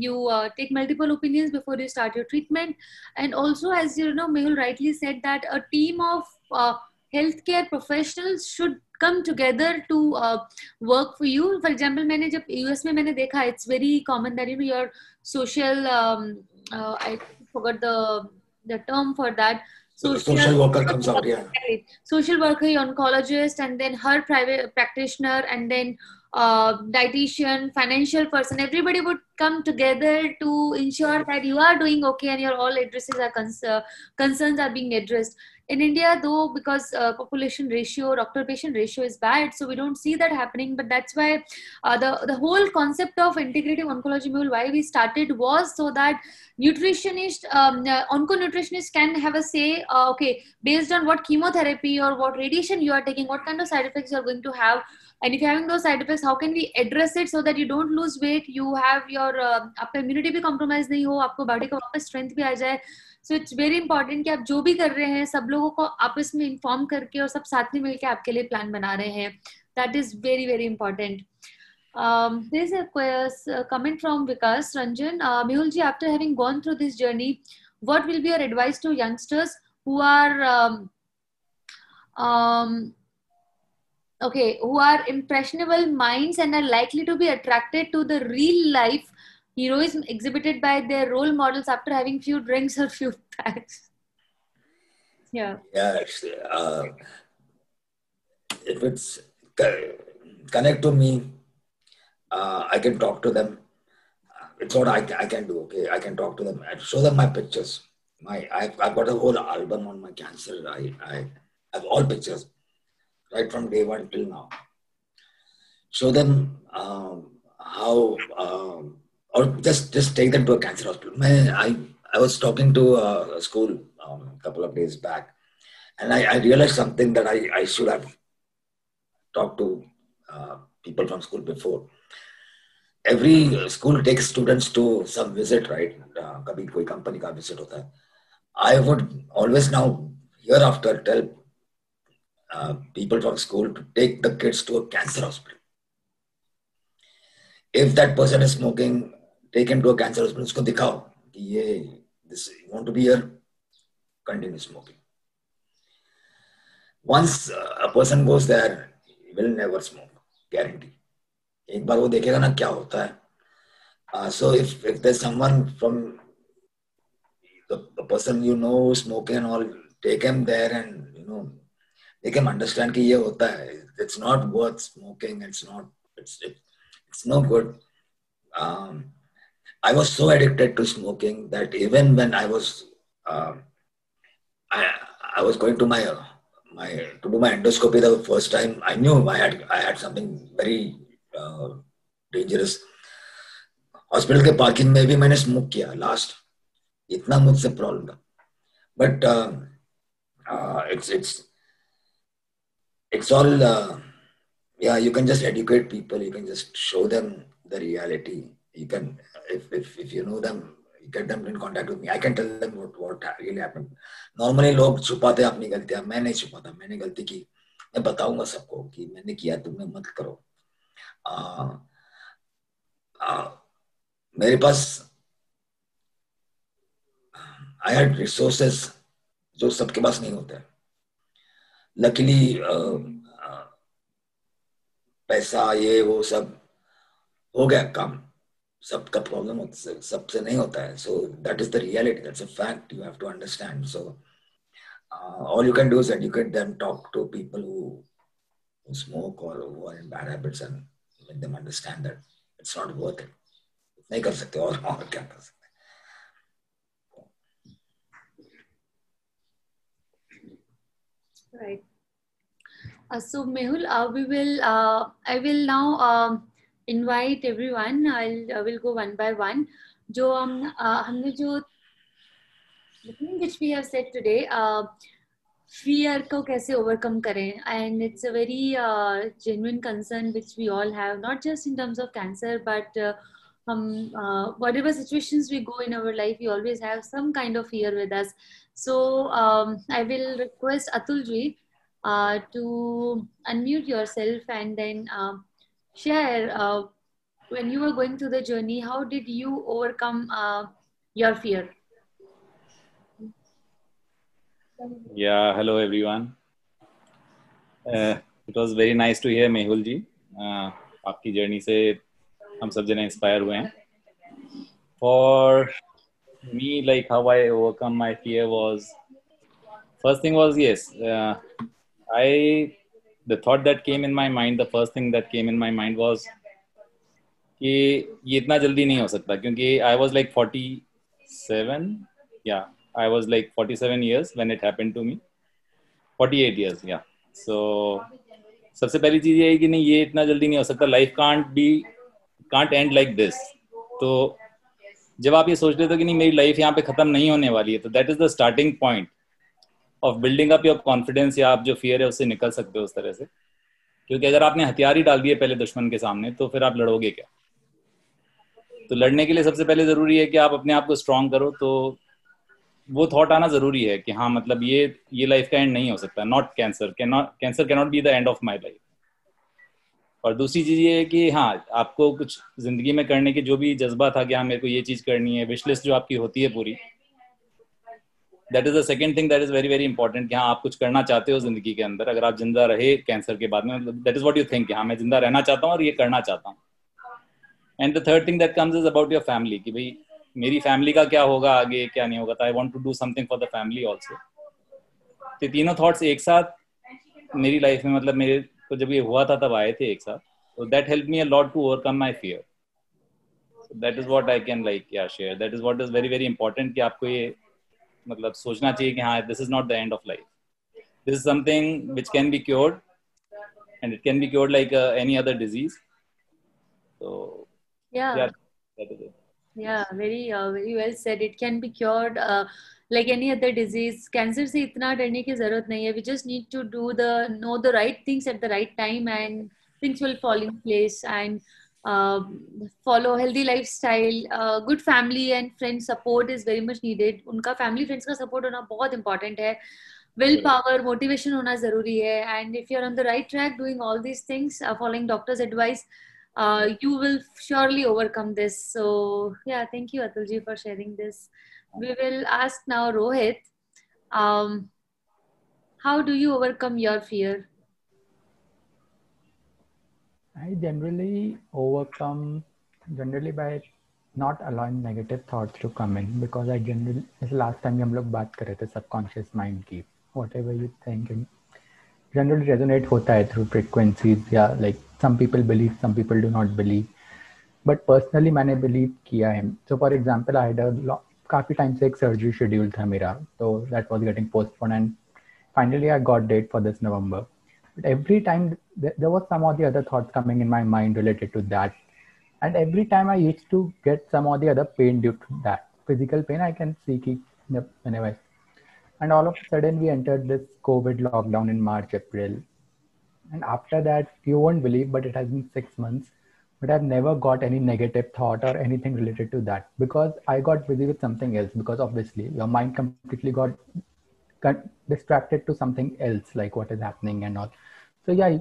you take multiple opinions before you start your treatment and also as you know Mehul rightly said that a team of health care professional should come together to work for you for example मैंने जब US में मैंने देखा it's very common that you know your social term for that social, social worker comes out yeah. social worker oncologist and then her private practitioner and then uh, dietitian financial person. Everybody would come together to ensure that you are doing okay and your all addresses are cons- uh, concerns are being addressed in india though because uh, population ratio doctor patient ratio is bad so we don't see that happening. But that's why uh, the the whole concept of integrative oncology Mehul why we started was so that nutritionist um, uh, onconutritionist can have a say uh, okay based on what chemotherapy or what radiation you are taking what kind of side effects you are going to have. And if you're having those side effects how can we address it so that you don't lose weight you have your uh, immunity be compromised, नहीं हो body का वापस strength be so it's very important कि आप जो भी कर रहे हैं, सब लोगों को आपस में इंफॉर्म करके और सब साथ में मिलकर आपके लिए प्लान बना रहे हैं। That is very very important comment from Vikas Ranjan Mehul ji after having gone through this journey what will be your advice to youngsters who are okay who are impressionable mind and are likely to be attracted to the reel life heroism exhibited by their role models after having few drinks or few packs. Yeah. Yes. Uh, if it's connect to me, uh, I can talk to them. It's what I, I can do. Okay, I can talk to them. I show them my pictures. My I've, I've got a whole album on my cancer. I I have all pictures, right from day one till now. Show them um, how um, or just just take them to a cancer hospital. Man, I I was talking to a school um, a couple of days back, and I, I realized something that I, I should have talked to uh, people from school before. Every school takes students to some visit, right? Uh, कभी कोई company का visit होता है. I would always now hereafter tell uh, people from school to take the kids to a cancer hospital. If that person is smoking take and to a cancer hospital उसको दिखाओ कि ये this want to be here continue smoking once a person goes there will never smoke guarantee एक बार वो देखेगा ना क्या होता है so if if there someone from the person you know smoking and all take him there and you know they can understand कि ये होता है it's not worth smoking it's not it's it, it's no good um, I was so addicted to smoking that even when I was uh, I, I was going to my my to do my endoscopy the first time, I knew I had I had something very uh, dangerous. Hospital के parking में भी मैंने smoke किया last इतना मुझसे problem था but it's it's it's all uh, yeah you can just educate people you can just show them the reality you can if, if, if you know them, get them in contact with me. I can tell them what, what really happened. Normally लोग छुपाते हैं अपनी गलतियाँ मैं नहीं छुपाता मैंने गलती की मैं बताऊँगा सबको कि मैंने किया तुमने मत करो आ, आ, मेरे पास आई हैड रिसोर्सेस जो सबके पास नहीं होते लकीली पैसा ये वो सब हो गया काम सबका प्रॉब्लम सबसे नहीं होता है so that is the reality that's a fact you have to understand so all you can do is educate them talk to people who, who smoke or who are in bad habits and make them understand that it's not worth it नहीं कर सकते और और क्या कर सकते right uh, so mehul uh, we will uh, i will now um, invite everyone. I'll I will go one by one. जो हम हमने जो which we have said today, uh, fear को कैसे overcome करें and it's a very uh, genuine concern which we all have not just in terms of cancer but uh, um, uh, whatever situations we go in our life we always have some kind of fear with us so um, I will request Atulji uh, to unmute yourself and then uh, share uh, when you were going through the journey how did you overcome uh, your fear Yeah, hello everyone. Uh, it was very nice to hear Mehul ji. Uh, आपकी journey से हम सब जने inspire हुए हैं. For me, like how I overcome my fear was first thing was yes, uh, I the thought that came in my mind, the first thing that came in my mind was कि ये इतना जल्दी नहीं हो सकता क्योंकि I was like forty seven या I was like 47 years when it happened to me. 48 years, yeah. So सबसे पहली चीज़ ये है कि नहीं ये इतना जल्दी नहीं हो सकता life can't be can't end like this तो जब आप ये सोच लेते हो कि नहीं मेरी लाइफ यहाँ पे खत्म नहीं होने वाली है तो that is the starting point of building up your confidence या आप जो फियर है, उससे निकल सकते हो उस तरह से। क्योंकि अगर आपने हथियार ही डाल दिए पहले दुश्मन के सामने तो फिर आप लड़ोगे क्या? तो लड़ने के लिए सबसे पहले ज़रूरी है कि आप अपने आप को स्ट्रांग करो तो वो थॉट आना ज़रूरी है कि हाँ मतलब ये ये लाइफ का एंड नहीं हो सकता। Not cancer cancer can not be the end of my life और दूसरी चीज़ ये है कि हाँ आपको कुछ ज़िंदगी में करने की जो भी जज्बा था कि हाँ मेरे को ये चीज़ करनी है विश लिस्ट जो आपकी होती है पूरी that is the second thing that is very very important हाँ आप कुछ करना चाहते हो ज़िंदगी के अंदर। अगर आप ज़िंदा रहे कैंसर के बाद में that is what you think हाँ मैं ज़िंदा रहना चाहता हूँ और ये करना चाहता हूँ। And the third thing that comes is about your family कि भाई, मेरी फैमिली का क्या होगा आगे, क्या नहीं होगा? I want to do something for the family also तो तीनों थॉट्स एक साथ मेरी लाइफ में मतलब मेरे को जब ये हुआ था, तब आए थे एक साथ। तो that help me a lot to overcome my fear that is what I can like या share that is what is very very important कि आपको ये मतलब सोचना चाहिए कि हाँ this is not the end of life this is something which can be cured and it can be cured like any other disease तो yeah, yeah that is it. yeah very uh, very well said it can be cured uh, like any other disease cancer से इतना डरने की जरूरत नहीं है we just need to do the know the right things at the right time and things will fall in place and uh, follow healthy lifestyle uh, good family and friend support is very much needed उनका family friends का support होना बहुत important है will power motivation होना जरूरी है and if you're on the right track doing all these things uh, following doctor's advice uh, you will surely overcome this. So yeah, thank you Atulji for sharing this. We will ask now Rohit, um, how do you overcome your fear? I generally overcome, generally by not allowing negative thoughts to come in because I general जैसे last time हम लोग बात कर रहे थे subconscious mind की whatever you think generally resonate होता है थ्रू फ्रिक्वेंसीज या like some people believe some people do not believe but personally मैंने बिलीव किया है। So for example a lot, काफ़ी टाइम से एक सर्जरी शेड्यूल था मेरा तो that was getting postpone and finally I got date for this November but every time there was some of the other thoughts coming in my mind related to that. And every time I used to get some of the other pain due to that. Physical pain I can see whenever and all of a sudden, we entered this COVID lockdown in March, April. And after that, you won't believe, but it has been six months. But I've never got any negative thought or anything related to that because I got busy with something else. Because obviously, your mind completely got, got distracted to something else, like what is happening and all. So, yeah,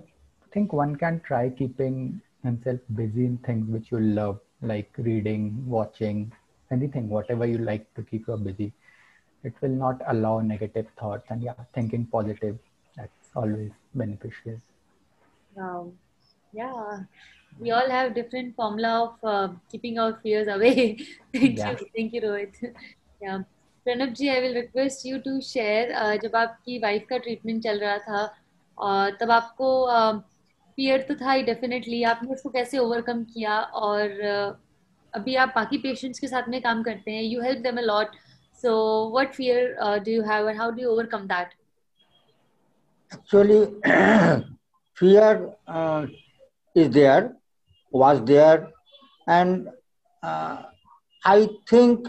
think one can try keeping himself busy in things which you love, like reading, watching, anything, whatever you like to keep you busy it will not allow negative thoughts and yeah thinking positive that's always beneficial wow yeah we all have different formula of uh, keeping our fears away thank yeah. you thank you rohit yeah Pranab ji I will request you to share जब आपकी wife का treatment चल रहा था uh, तब आपको fear तो था ही डेफिनेटली आपने उसको कैसे ओवरकम किया और uh, अभी आप बाकी पेशेंट्स के साथ में काम करते हैं you help them a lot so what fear do you have and how do you overcome that actually fear is there was there and I think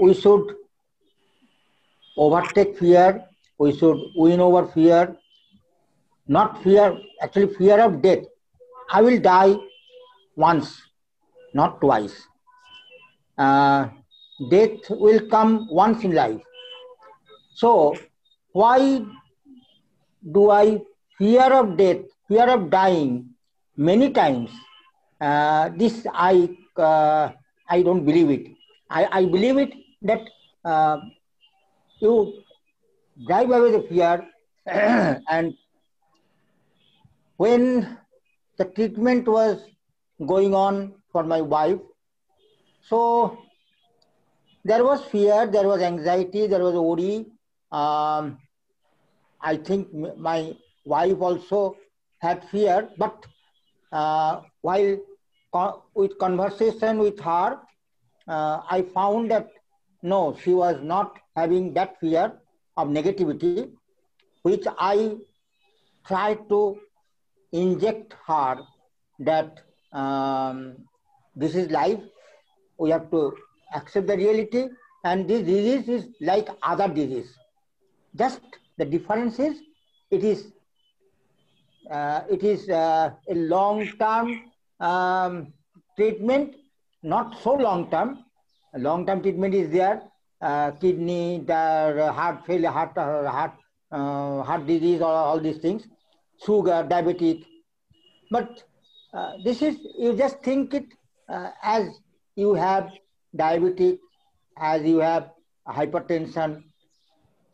we should overtake fear we should win over fear not fear, actually fear of death. I will die once, not twice. Uh, death will come once in life. So, why do I fear of death, fear of dying many times? Uh, this I uh, I don't believe it. I, I believe it that uh, you drive away the fear and when the treatment was going on for my wife, so there was fear, there was anxiety, there was worry. Um, I think my wife also had fear, but uh, while co- with conversation with her, uh, I found that no, she was not having that fear of negativity, which I tried to inject her that um, this is life. We have to accept the reality, and this disease is like other disease. Just the difference is it is uh, it is uh, a long term um, treatment, not so long term. Long term treatment is there. Uh, kidney, the heart failure, heart, heart, uh, heart disease, all, all these things, sugar, diabetic. But uh, this is, you just think it uh, as you have diabetic, as you have hypertension.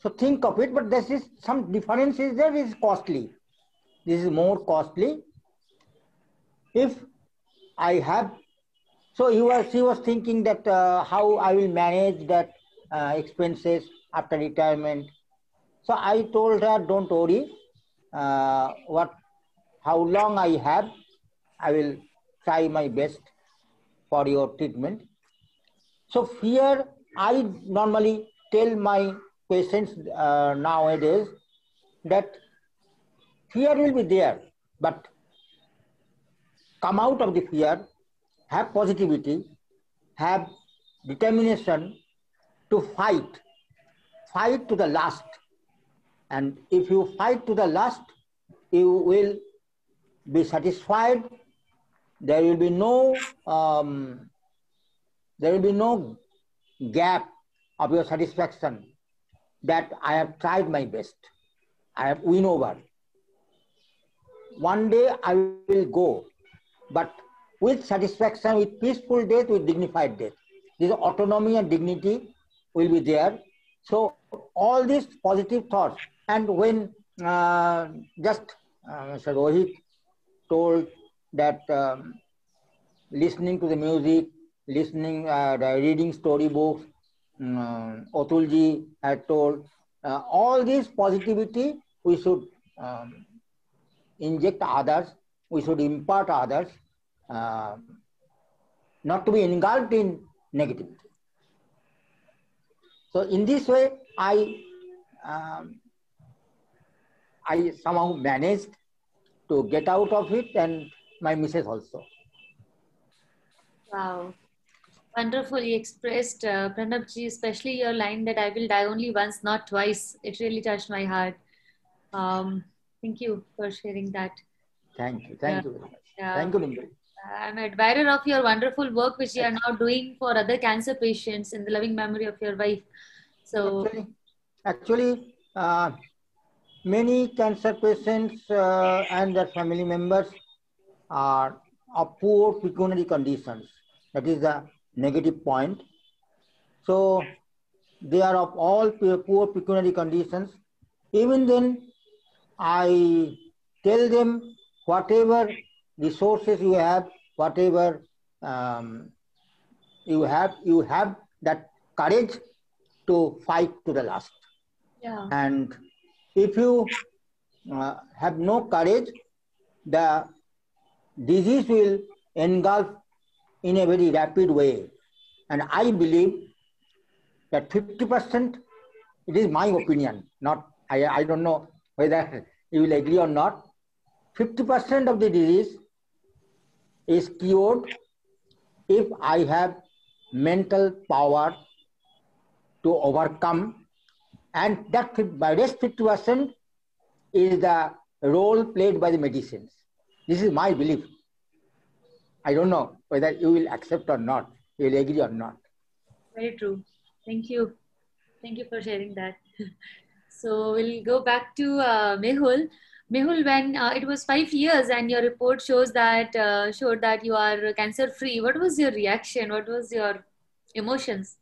So think of it, but this is some difference is there is costly. This is more costly. If I have, so he was, he was thinking that uh, how I will manage that uh, expenses after retirement. So I told her, don't worry, uh, what, how long I have, I will try my best for your treatment. So fear, I normally tell my patients uh, nowadays that fear will be there, but come out of the fear, have positivity, have determination to fight, fight to the last. And if you fight to the last, you will be satisfied. There will be no um, there will be no gap of your satisfaction that I have tried my best. I have win over. One day I will go, but with satisfaction, with peaceful death, with dignified death. This autonomy and dignity will be there. So all these positive thoughts. And when uh, just uh, Mr. Rohit told that um, listening to the music, listening, uh, reading storybooks, um, Atulji had told, uh, all this positivity we should um, inject others, we should impart others, uh, not to be engulfed in negativity. So in this way, I um, I somehow managed to get out of it, and my missus also. Wow. Wonderfully expressed, uh, Pranabji, especially your line that I will die only once, not twice. It really touched my heart. Um, thank you for sharing that. Thank you, thank Yeah. you very much. Thank you, Dimple. I'm an admirer of your wonderful work, which you are now doing for other cancer patients in the loving memory of your wife. So, Actually, actually uh, many cancer patients uh, and their family members are of poor pecuniary conditions. That is the negative point. So they are of all poor pecuniary conditions. Even then, I tell them whatever resources you have, whatever um, you have, you have that courage to fight to the last. yeah, And if you uh, have no courage, the disease will engulf in a very rapid way. And I believe that 50%, it is my opinion, not, I, I don't know whether you will agree or not. 50% of the disease is cured if I have mental power to overcome And that rest 50% is the role played by the medicines. This is my belief. I don't know whether you will accept or not, you will agree or not. Very true. Thank you. Thank you for sharing that. so we'll go back to uh, Mehul. Mehul, when uh, it was five years and your report shows that uh, showed that you are cancer free, what was your reaction? What was your emotions?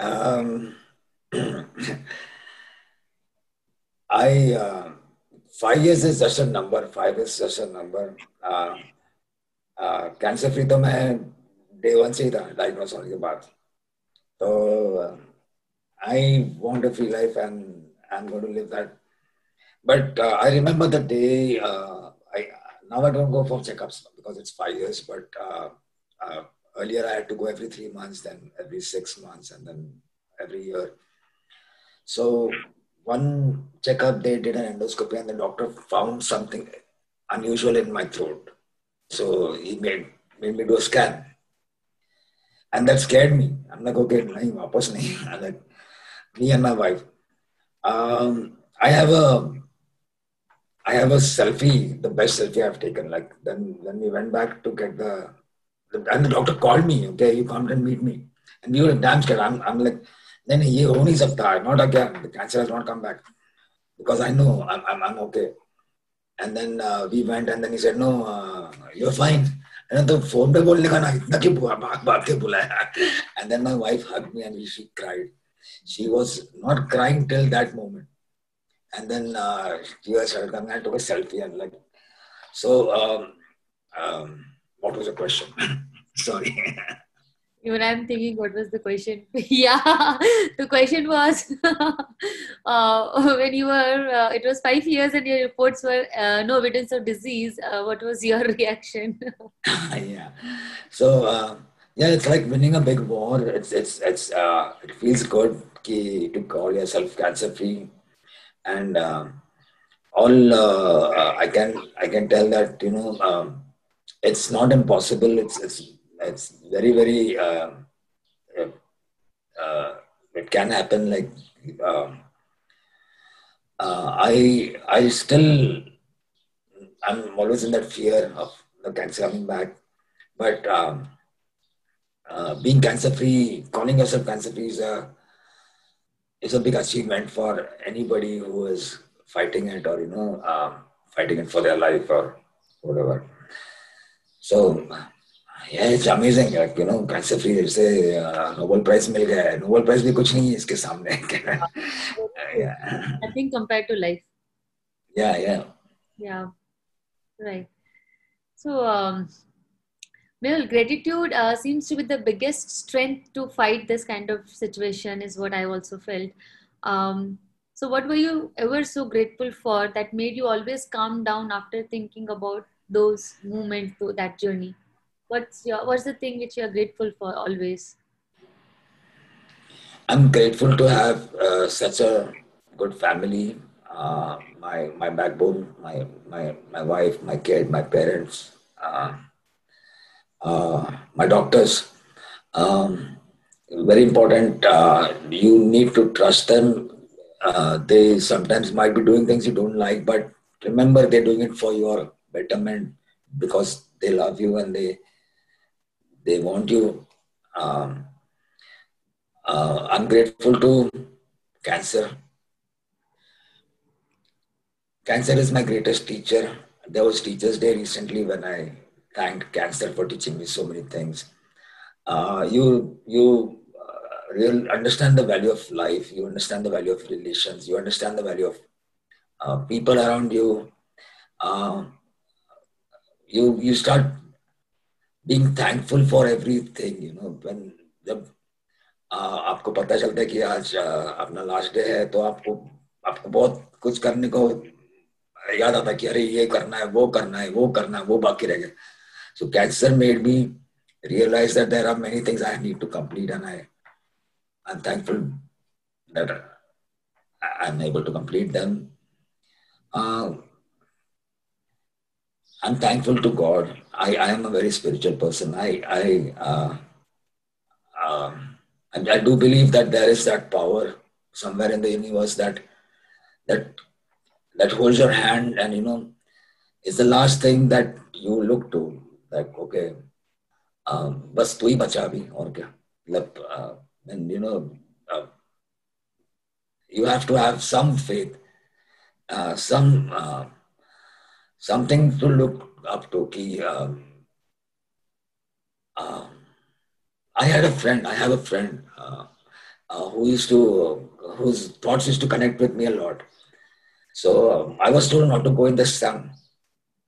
Um, I uh, five years is just a number. Five is just a number. Uh, uh, cancer free तो मैं day one से ही था diagnosed होने के बाद तो I want a free life and I'm going to live that. But uh, I remember the day. Uh, I now I don't go for checkups because it's five years. Earlier I had to go every three months, then every six months, and then every year. So one checkup they did an endoscopy, and the doctor found something unusual in my throat. So he made made me do a scan, and that scared me. I'm like, okay, nahi, wapas nahi. I'm like, me and my wife. Um, I have a I have a selfie, the best selfie I've taken. Like then when we went back to get the and the doctor called me, okay, you come and meet me. And we were damn scared. I'm, I'm like, then he only sakta, not again. The cancer has not come back. Because I know I'm, I'm, I'm okay. And then uh, we went and then he said, no, uh, you're fine. And then the phone पे बोलने का ना इतना क्यों भाग भाग के बुलाया and then my wife hugged me and she cried she was not crying till that moment. And then uh, tears started coming. I took a selfie and like, so um, um, what was the question? Sorry. Even I'm thinking, what was the question? yeah, the question was uh, when you were, uh, it was five years and your reports were uh, no evidence of disease. Uh, what was your reaction? yeah. So, uh, yeah, it's like winning a big war. It's it's it's uh, it feels good ki, to call yourself cancer free, and uh, all I can I can tell that you know um, it's not impossible. It's it's it's very very uh, uh, it can happen. Like um, I I still I'm always in that fear of the cancer coming back, but. Um, uh, being cancer free, calling yourself cancer free is a is a big achievement for anybody who is fighting it or you know um, fighting it for their life or whatever. So yeah, it's amazing. Like, you know, cancer free जैसे Nobel Prize मिल गया है. Nobel Prize भी कुछ नहीं है इसके सामने. yeah. I think compared to life. Yeah, yeah. Yeah, right. So. Um, well, gratitude uh, seems to be the biggest strength to fight this kind of situation, is what I also felt. Um, so, what were you ever so grateful for that made you always calm down after thinking about those moments, that journey? What's your What's the thing which you are grateful for always? I'm grateful to have uh, such a good family. Uh, my my backbone, my my my wife, my kid, my parents. Uh, uh, my doctors. Um, very important. Uh, you need to trust them. Uh, they sometimes might be doing things you don't like, but remember they're doing it for your betterment because they love you and they they want you. Um, uh, to cancer. Cancer is my greatest teacher. There was Teachers' Day recently when I thanked cancer for teaching me so many things. Uh, you you uh, understand the value of life. You understand the value of relations. You understand the value of uh, people around you. Uh, you you start being thankful for everything. You know when जब uh, आपको पता चलता है कि आज uh, अपना last day है तो आपको आपको बहुत कुछ करने को याद आता है कि अरे ये करना है वो करना है वो करना है वो बाकी रह गया so cancer made me realize that there are many things I need to complete, and I, I'm thankful that I'm able to complete them. Uh, I'm thankful to God. I, I am a very spiritual person. I, I, uh, uh, And I do believe that there is that power somewhere in the universe that that that holds your hand and you know is the last thing that you look to like okay um, बस तू ही बचा अभी और क्या मतलब uh, and you know uh, you have to have some faith uh, some uh, something to look up to ki, um, uh, I had a friend I have a friend uh, uh, who used to whose thoughts used to connect with me a lot so um, I was told not to go in the sun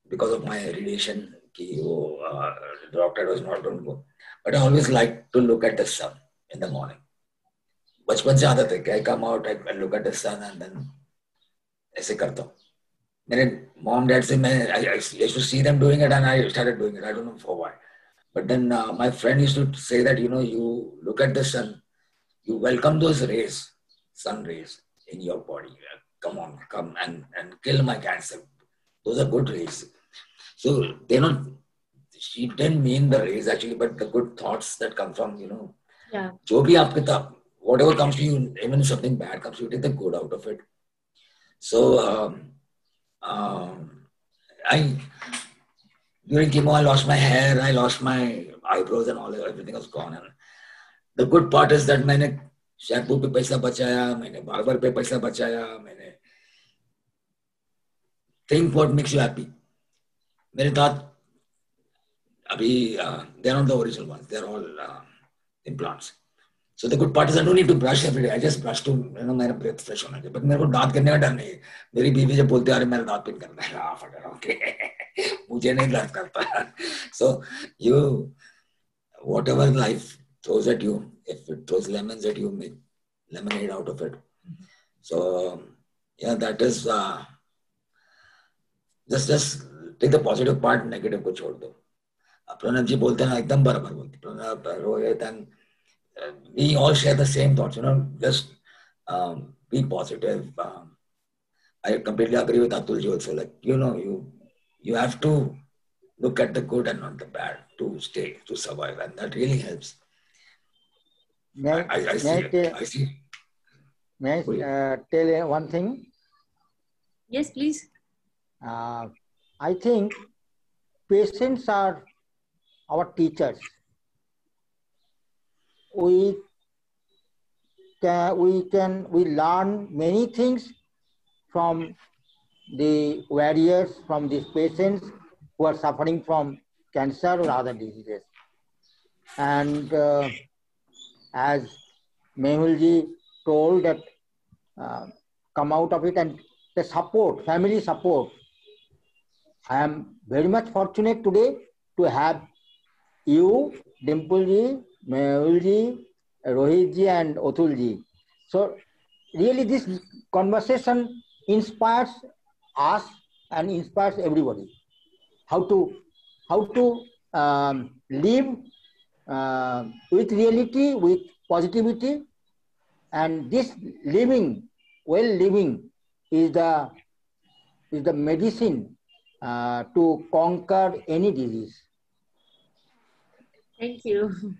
because of my radiation ki, oh, uh, the doctor was not going to go but I always like to look at the sun in the morning बचपन से आदत है कि I come out I look at the sun and then ऐसे करता हूँ मेरे mom dad से मैं आई used to see them doing it and I started doing it I don't know for why but then uh, my friend used to say that you know you look at the sun you welcome those rays sun rays in your body come on come and and kill my cancer those are good rays so they not she didn't mean the rays actually but the good thoughts that come from you know yeah जो भी आपके whatever comes to you, even if something bad comes to you, take the good out of it. So, um, um, I during chemo, I lost my hair, I lost my eyebrows, and all everything was gone. And the good part is that मैंने shampoo पे पैसा बचाया मैंने barber पे पैसा बचाया मैंने think what makes you happy मेरे दांत अभी they are not the original ones they are so the good part is need to brush everyday I just brush to you know मेरा ब्रेथ फ्रेश होना चाहिए। बट मेरे को दांत करने का डर नहीं मेरी बीवी जब बोलती है अरे मेरा दांत पिन करना है। हाँ फटर ओके मुझे नहीं दर्द करता। So you whatever life throws at you if it throws lemon at you make lemonade out of it. So yeah that is uh, just just take the positive part negative को छोड़ दो। प्रणब जी बोलते हैं एकदम बराबर बोलते Pranab Rohit and we all share the same thoughts, you know, just um, be positive. Um, I completely agree with Atulji also. Like, you know, you you have to look at the good and not the bad to stay, to survive. And that really helps. May I, I, I see. May I, I see. May I uh, tell you one thing? Yes, please. Uh, I think patients are our teachers we can we can we learn many things from the warriors from these patients who are suffering from cancer or other diseases. And uh, as Mehulji told that uh, come out of it and the support family support. I am very much fortunate today to have you Dimpleji Mehulji, Rohitji, and Atulji. So really this conversation inspires us and inspires everybody. How to how to um, live uh, with reality, with positivity, and this living, well living, is the is the medicine uh, to conquer any disease. Thank you.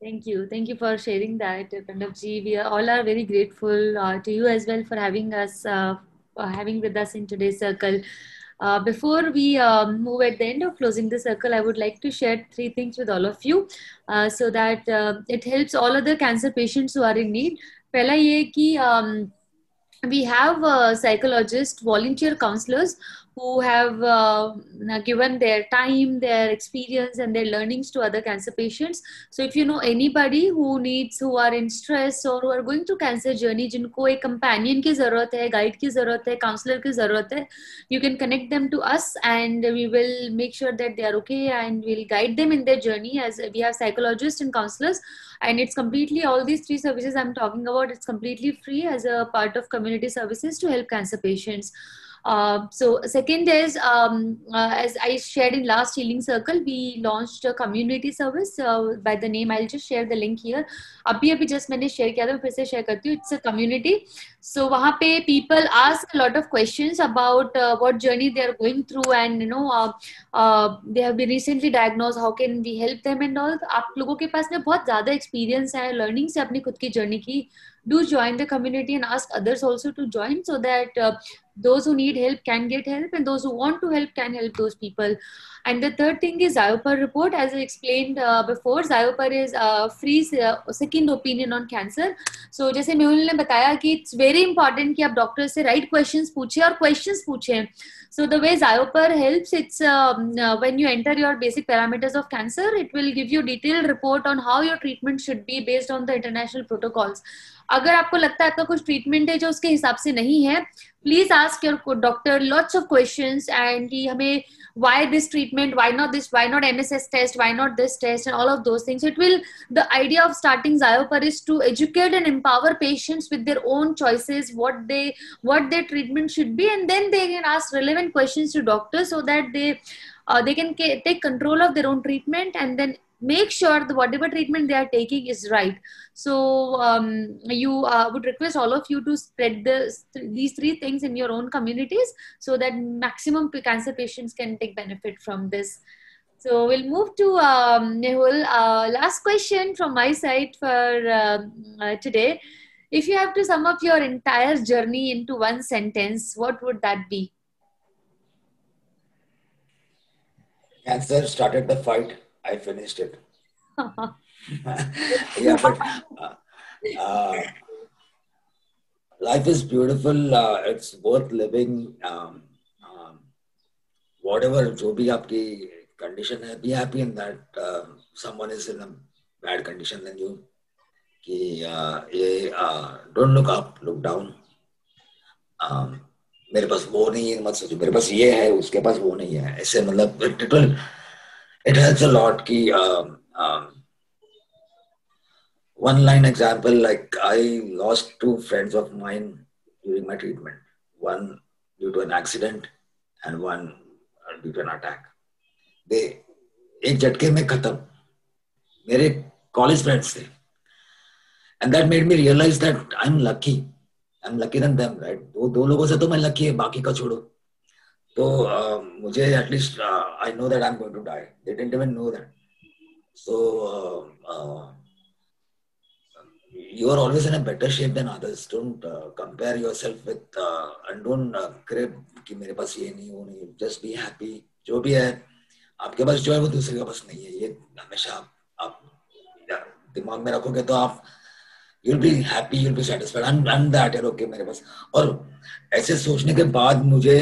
Thank you. Thank you for sharing that, Pandavji. We are, all are very grateful uh, to you as well for having us, uh, for having with us in today's circle. Uh, before we um, move at the end of closing the circle, I would like to share three things with all of you uh, so that it helps all other cancer patients who are in need. Pehla ye ki, um, we have uh, psychologist volunteer counselors who have uh, given their time, their experience, and their learnings to other cancer patients. So, if you know anybody who needs, who are in stress or who are going through cancer journey, जिनको एक companion की ज़रूरत है, guide की ज़रूरत है, counselor की ज़रूरत है, you can connect them to us, and we will make sure that they are okay, and we'll guide them in their journey. As we have psychologists and counselors, and it's completely all these three services I'm talking about. It's completely free as a part of community services to help cancer patients. Uh, so second is um, uh, as I shared in last healing circle, we launched a community service uh, by the name. I'll just share the link here. अभी अभी just मैंने share किया था फिर से share करती हूँ. It's a community. So वहाँ पे people ask a lot of questions about uh, what journey they are going through and you know uh, uh, they have been recently diagnosed. How can we help them and all. आप लोगों के पास में बहुत ज़्यादा experience है learning से अपनी खुद की journey की. Do join the community and ask others also to join so that uh, those who need help can get help and those who want to help can help those people and the third thing is Zyopar report as i explained uh, before Zyopar is a free uh, second opinion on cancer so जैसे मेहुल ने बताया कि it's very important कि आप doctor से right questions पूछे और questions पूछे so the way Zyopar helps it's um, uh, when you enter your basic parameters of cancer it will give you detailed report on how your treatment should be based on the international protocols अगर आपको लगता है आपका कुछ treatment है जो उसके हिसाब से नहीं है please ask your doctor lots of questions and he, why this treatment why not this why not mss test why not this test and all of those things. It will the idea of starting zyopar is to educate and empower patients with their own choices what they what their treatment should be and then they can ask relevant questions to doctors so that they uh, they can take control of their own treatment and then make sure the whatever treatment they are taking is right so um, you uh, would request all of you to spread the, these three things in your own communities so that maximum cancer patients can take benefit from this so we'll move to um, Mehul. Uh, last question from my side for um, uh, today. If you have to sum up your entire journey into one sentence, what would that be? Cancer started the fight I finished it. yeah, but uh, uh, life is beautiful. Uh, it's worth living. Um, um, whatever, जो भी आपकी condition है, be happy in that uh, someone is in a bad condition than you. कि uh, ये uh, don't look up, look down. Um, मेरे पास वो नहीं है मत सोचो मेरे पास ये है उसके पास वो नहीं है ऐसे मतलब it helps a lot ki um, um, one line example like i lost two friends of mine during my treatment one due to an accident and one due to an attack they एक झटके में खत्म मेरे college friends थे and that made me realise that I am lucky I am lucky then them right दो दो लोगों से तो मैं लकी है बाकी का छोड़ो तो uh, मुझे at least I know that I am going to die they didn't even know that so you are always in a better shape than others don't compare yourself with and don't crib कि मेरे पास ये नहीं वो नहीं. Just be happy जो भी है आपके पास जो है वो दूसरे के पास नहीं है. ये हमेशा आप, आप दिमाग में रखोगे तो आप you'll be happy you'll be satisfied run that है ओके मेरे पास. और ऐसे सोचने के बाद मुझे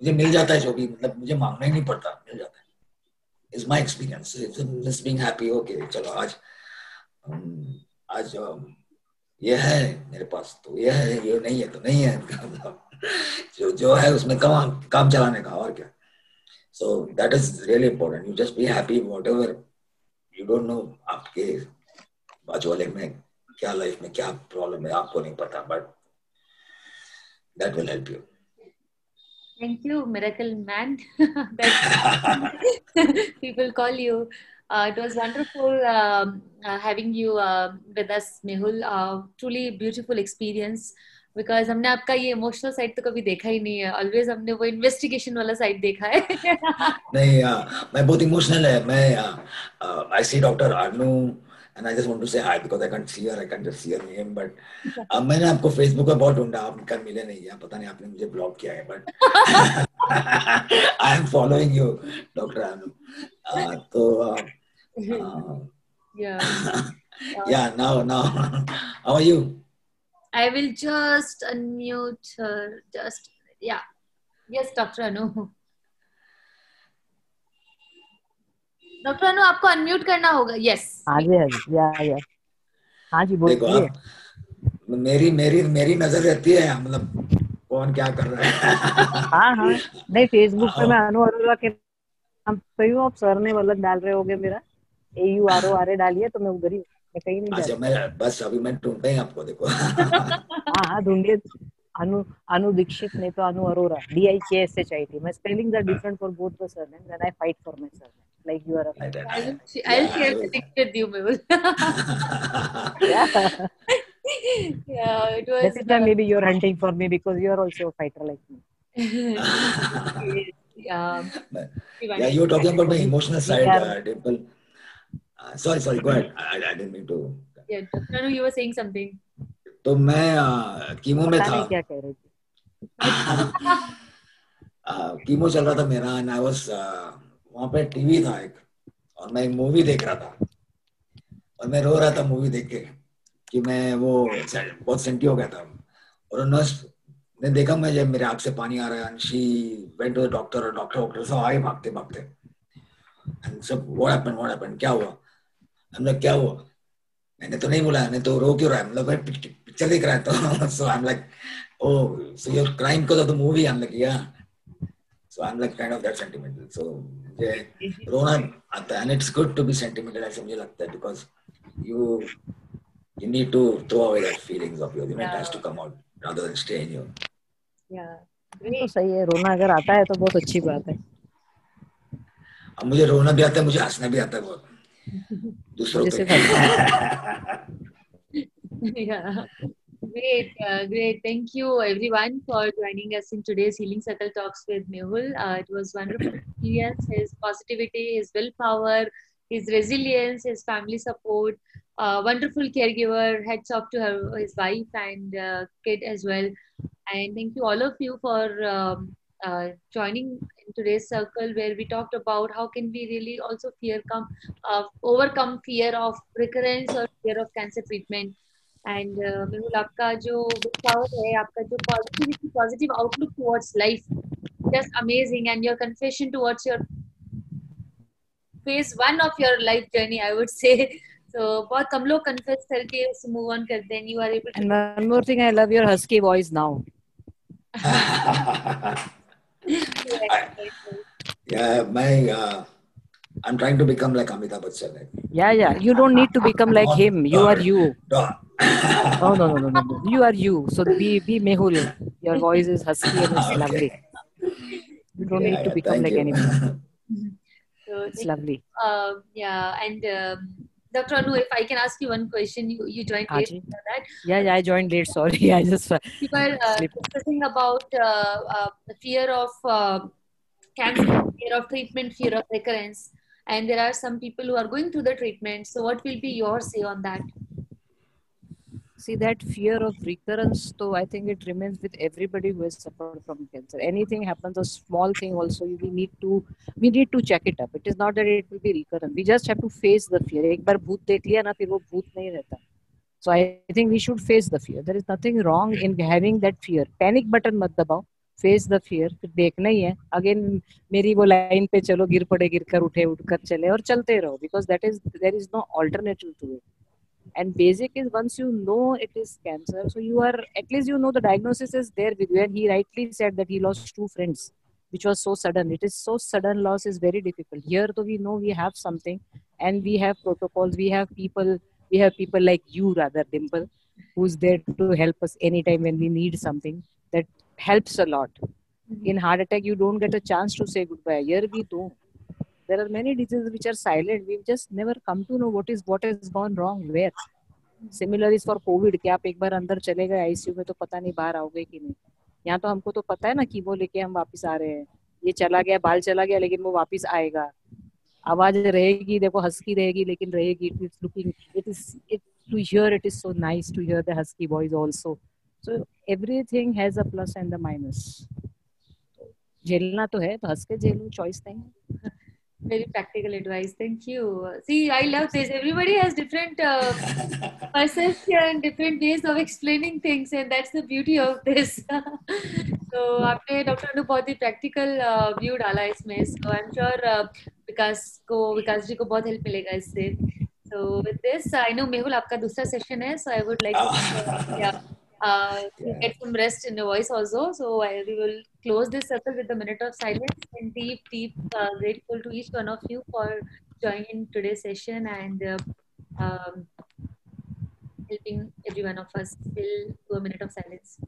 मुझे मिल जाता है जो भी मतलब मुझे मांगना ही नहीं पड़ता, मिल जाता है। Is my experience being happy okay चलो आज आज ये है मेरे पास तो ये है, ये नहीं है तो नहीं है। जो जो है उसमें काम काम चलाने का, और क्या। So that is really important you just be happy whatever you don't know आपके बाजू वाले में क्या लाइफ में क्या प्रॉब्लम है, आपको नहीं पता but that will help you Thank you, Miracle Man. people call you. Uh, it was wonderful um, uh, having you uh, with us, Mehul. Uh, truly beautiful experience. Because हमने आपका ये emotional side तो कभी देखा ही नहीं है always हमने वो इन्वेस्टिगेशन वाला साइड देखा है नहीं मैं बहुत इमोशनल है मैं I see doctor Arnu and I just want to say hi because I can't see her, I can't just see her name, but अब मैंने आपको फेसबुक पे बहुत ढूंढा आप कल मिले नहीं है पता नहीं आपने मुझे ब्लॉक किया है but I am following you doctor Anu तो yeah yeah now now how are you I will just unmute her just yeah yes Dr. Anu doctor Anu आपको अनम्यूट करना होगा। यस हाँ जी हाँ जी। या या। हाँ जी बोलिए। मेरी मेरी मेरी नज़र रहती है मतलब कौन क्या कर रहा है? हाँ हाँ। नहीं फेसबुक पे मैं अनु अरोरा के नाम पे हूँ आप सर ने मतलब डाल रहे होगे मेरा। A U R O R A डालिए तो मैं उधर ही मैं कहीं नहीं अच्छा मैं बस अभी मैं ढूंढते हैं आपको देखो। हाँ हाँ ढूंढिए। Anu Anu Dikshit नहीं तो Anu Arora. D I K S H I T. My spellings are different for both the surnames, and I fight for my surname. Like you are a. Right, I'll. I'll share the will. with you, Mehul. Yeah. yeah, it was. That is why maybe you're hunting for me because you are also a fighter like me. yeah. yeah, you were talking about my emotional side, Yeah. uh, Dimple. Uh, sorry, sorry, go ahead. I, I didn't mean to. Yeah, no, no, you were saying something. तो मैं chemo में था। क्या कह रही थी. Chemo चल रहा था मेरा एंड आई वाज वहाँ पे टीवी था एक और मैं एक मूवी देख रहा था। और मैं रो रहा था मूवी देख के कि मैं वो बहुत सेंटी हो गया था। और नर्स ने देखा मुझे मेरे आँख से पानी आ रहा है she went to the doctor और डॉक्टर डॉक्टर सब आए भागते भागते एंड सब व्हाट हैपेंड व्हाट हैपेंड क्या हुआ? हम लोग क्या हुआ? मैंने तो नहीं बोला मैं तो रो क्यों रहा है मतलब पिक्चर देख रहा है तो so I am like oh so your crime को because the movie I am like yeah so I am like kind of that sentimental so ये रोना आता है and it's good to be sentimental ऐसे मुझे लगता है because you you need to throw away that feelings of your it has to come out rather than stay in your yeah तो सही है रोना अगर आता है तो बहुत अच्छी बात है अब मुझे रोना भी आता है मुझे हंसना भी आता है बहुत दूसरों जैसे पे yeah. Great, uh, great. Thank you everyone for joining us in today's Healing Circle Talks with Mehul. Uh, it was wonderful experience. His positivity, his willpower, his resilience, his family support. Uh, wonderful caregiver. Hats off to her, his wife and uh, kid as well. And thank you all of you for um, uh, joining in today's circle where we talked about how can we really also fear come uh, overcome fear of recurrence or fear of cancer treatment and Mehul आपका जो power है आपका जो positivity positive outlook towards life just amazing and your confession towards your phase one of your life journey I would say तो बहुत कम लोग confess करके उससे मूव ऑन करते हैं you are able And one more thing, I love your husky voice now. yeah my uh, i'm trying to become like amitabh bachchan Yeah, yeah. You don't need to become like him. You are you. Dog. Oh no no no no no. You are you. So be be Mehul. Your voice is husky and it's Okay. lovely. You don't Yeah, need to yeah, become like you. anyone. so It's lovely. uh, yeah and um, Dr. Anu, if I can ask you one question, you, you joined late for that. Yeah, yeah. I joined late. Sorry. I just We were uh, discussing about uh, uh, the fear of uh, cancer, fear of treatment, fear of recurrence. And there are some people who are going through the treatment. So, what will be your say on that? see that fear of recurrence. So I think it remains with everybody who has suffered from cancer. Anything happens, a small thing also, we need to we need to check it up. It is not that it will be recurrent. We just have to face the fear. एक बार भूत देख लिया ना फिर वो भूत नहीं रहता. So I think we should face the fear. There is nothing wrong in having that fear. Panic button मत दबाओ. फेस द फियर फिर देखना ही है अगेन मेरी वो लाइन पे चलो गिर पड़े गिर कर उठे उठ कर चले और चलते रहो because that is there is no alternative to it and basic is once you know it is cancer so you are at least you know the diagnosis is there with you. And he rightly said that he lost two friends which was so sudden. It is so sudden loss is very difficult. Here though we know we have something and we have protocols we have people we have people like you rather dimple who's there to help us anytime when we need something that helps a lot. Mm-hmm. In heart attack you don't get a chance to say goodbye. Here we do there are many diseases which are silent. We've just never come to know what is, what has gone wrong, where. Similar is for COVID कि आप एक बार अंदर चले गए ICU में तो पता नहीं बाहर आओगे कि नहीं। यहाँ तो हमको तो पता है ना कि वो लेके हम वापस आ रहे हैं। ये चला गया, बाल चला गया, लेकिन वो वापस आएगा। आवाज़ रहेगी, देखो हस्की रहेगी, लेकिन रहेगी it is looking it is it to hear it is so nice to hear the husky voice also so everything has a plus and the minus झेलना तो है तो हंस के झेलो चॉइस नहीं। है Very practical advice. Thank you. See, I love this. Everybody has different uh, perception, different ways of explaining things, and that's the beauty of this. so, आपने डॉक्टर ने बहुत ही प्रैक्टिकल व्यू डाला इसमें सो आई एम श्योर विकास को विकास जी को बहुत help मिलेगा इससे so with this i know mehul आपका दूसरा सेशन है so i would like to yeah uh, Yeah. get some rest in your voice also. So I, we will close this circle with a minute of silence and deep, deep uh, grateful to each one of you for joining today's session and uh, um, helping every one of us till to a minute of silence.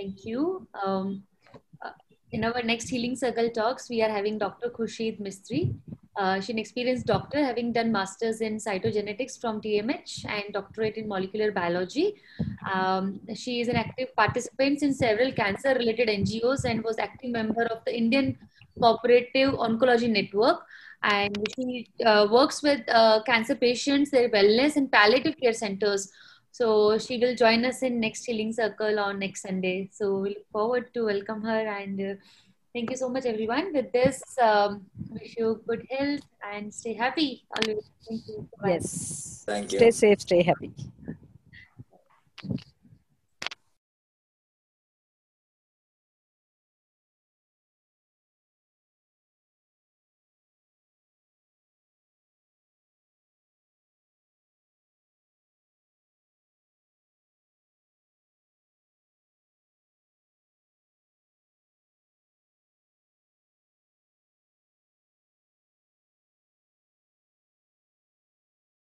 Thank you. Um, uh, in our next Healing Circle talks, we are having Dr. Khurshid Mistry. Uh, she's an experienced doctor having done masters in cytogenetics from TMH and doctorate in molecular biology. Um, she is an active participant in several cancer related NGOs and was active member of the Indian Cooperative Oncology Network. And she uh, works with uh, cancer patients, their wellness and palliative care centers. So she will join us in next healing circle on next Sunday. So we look forward to welcome her and uh, Thank you so much, everyone. With this, um, wish you good health and stay happy always. Thank you. Bye. Yes. Thank you. Stay safe, stay happy.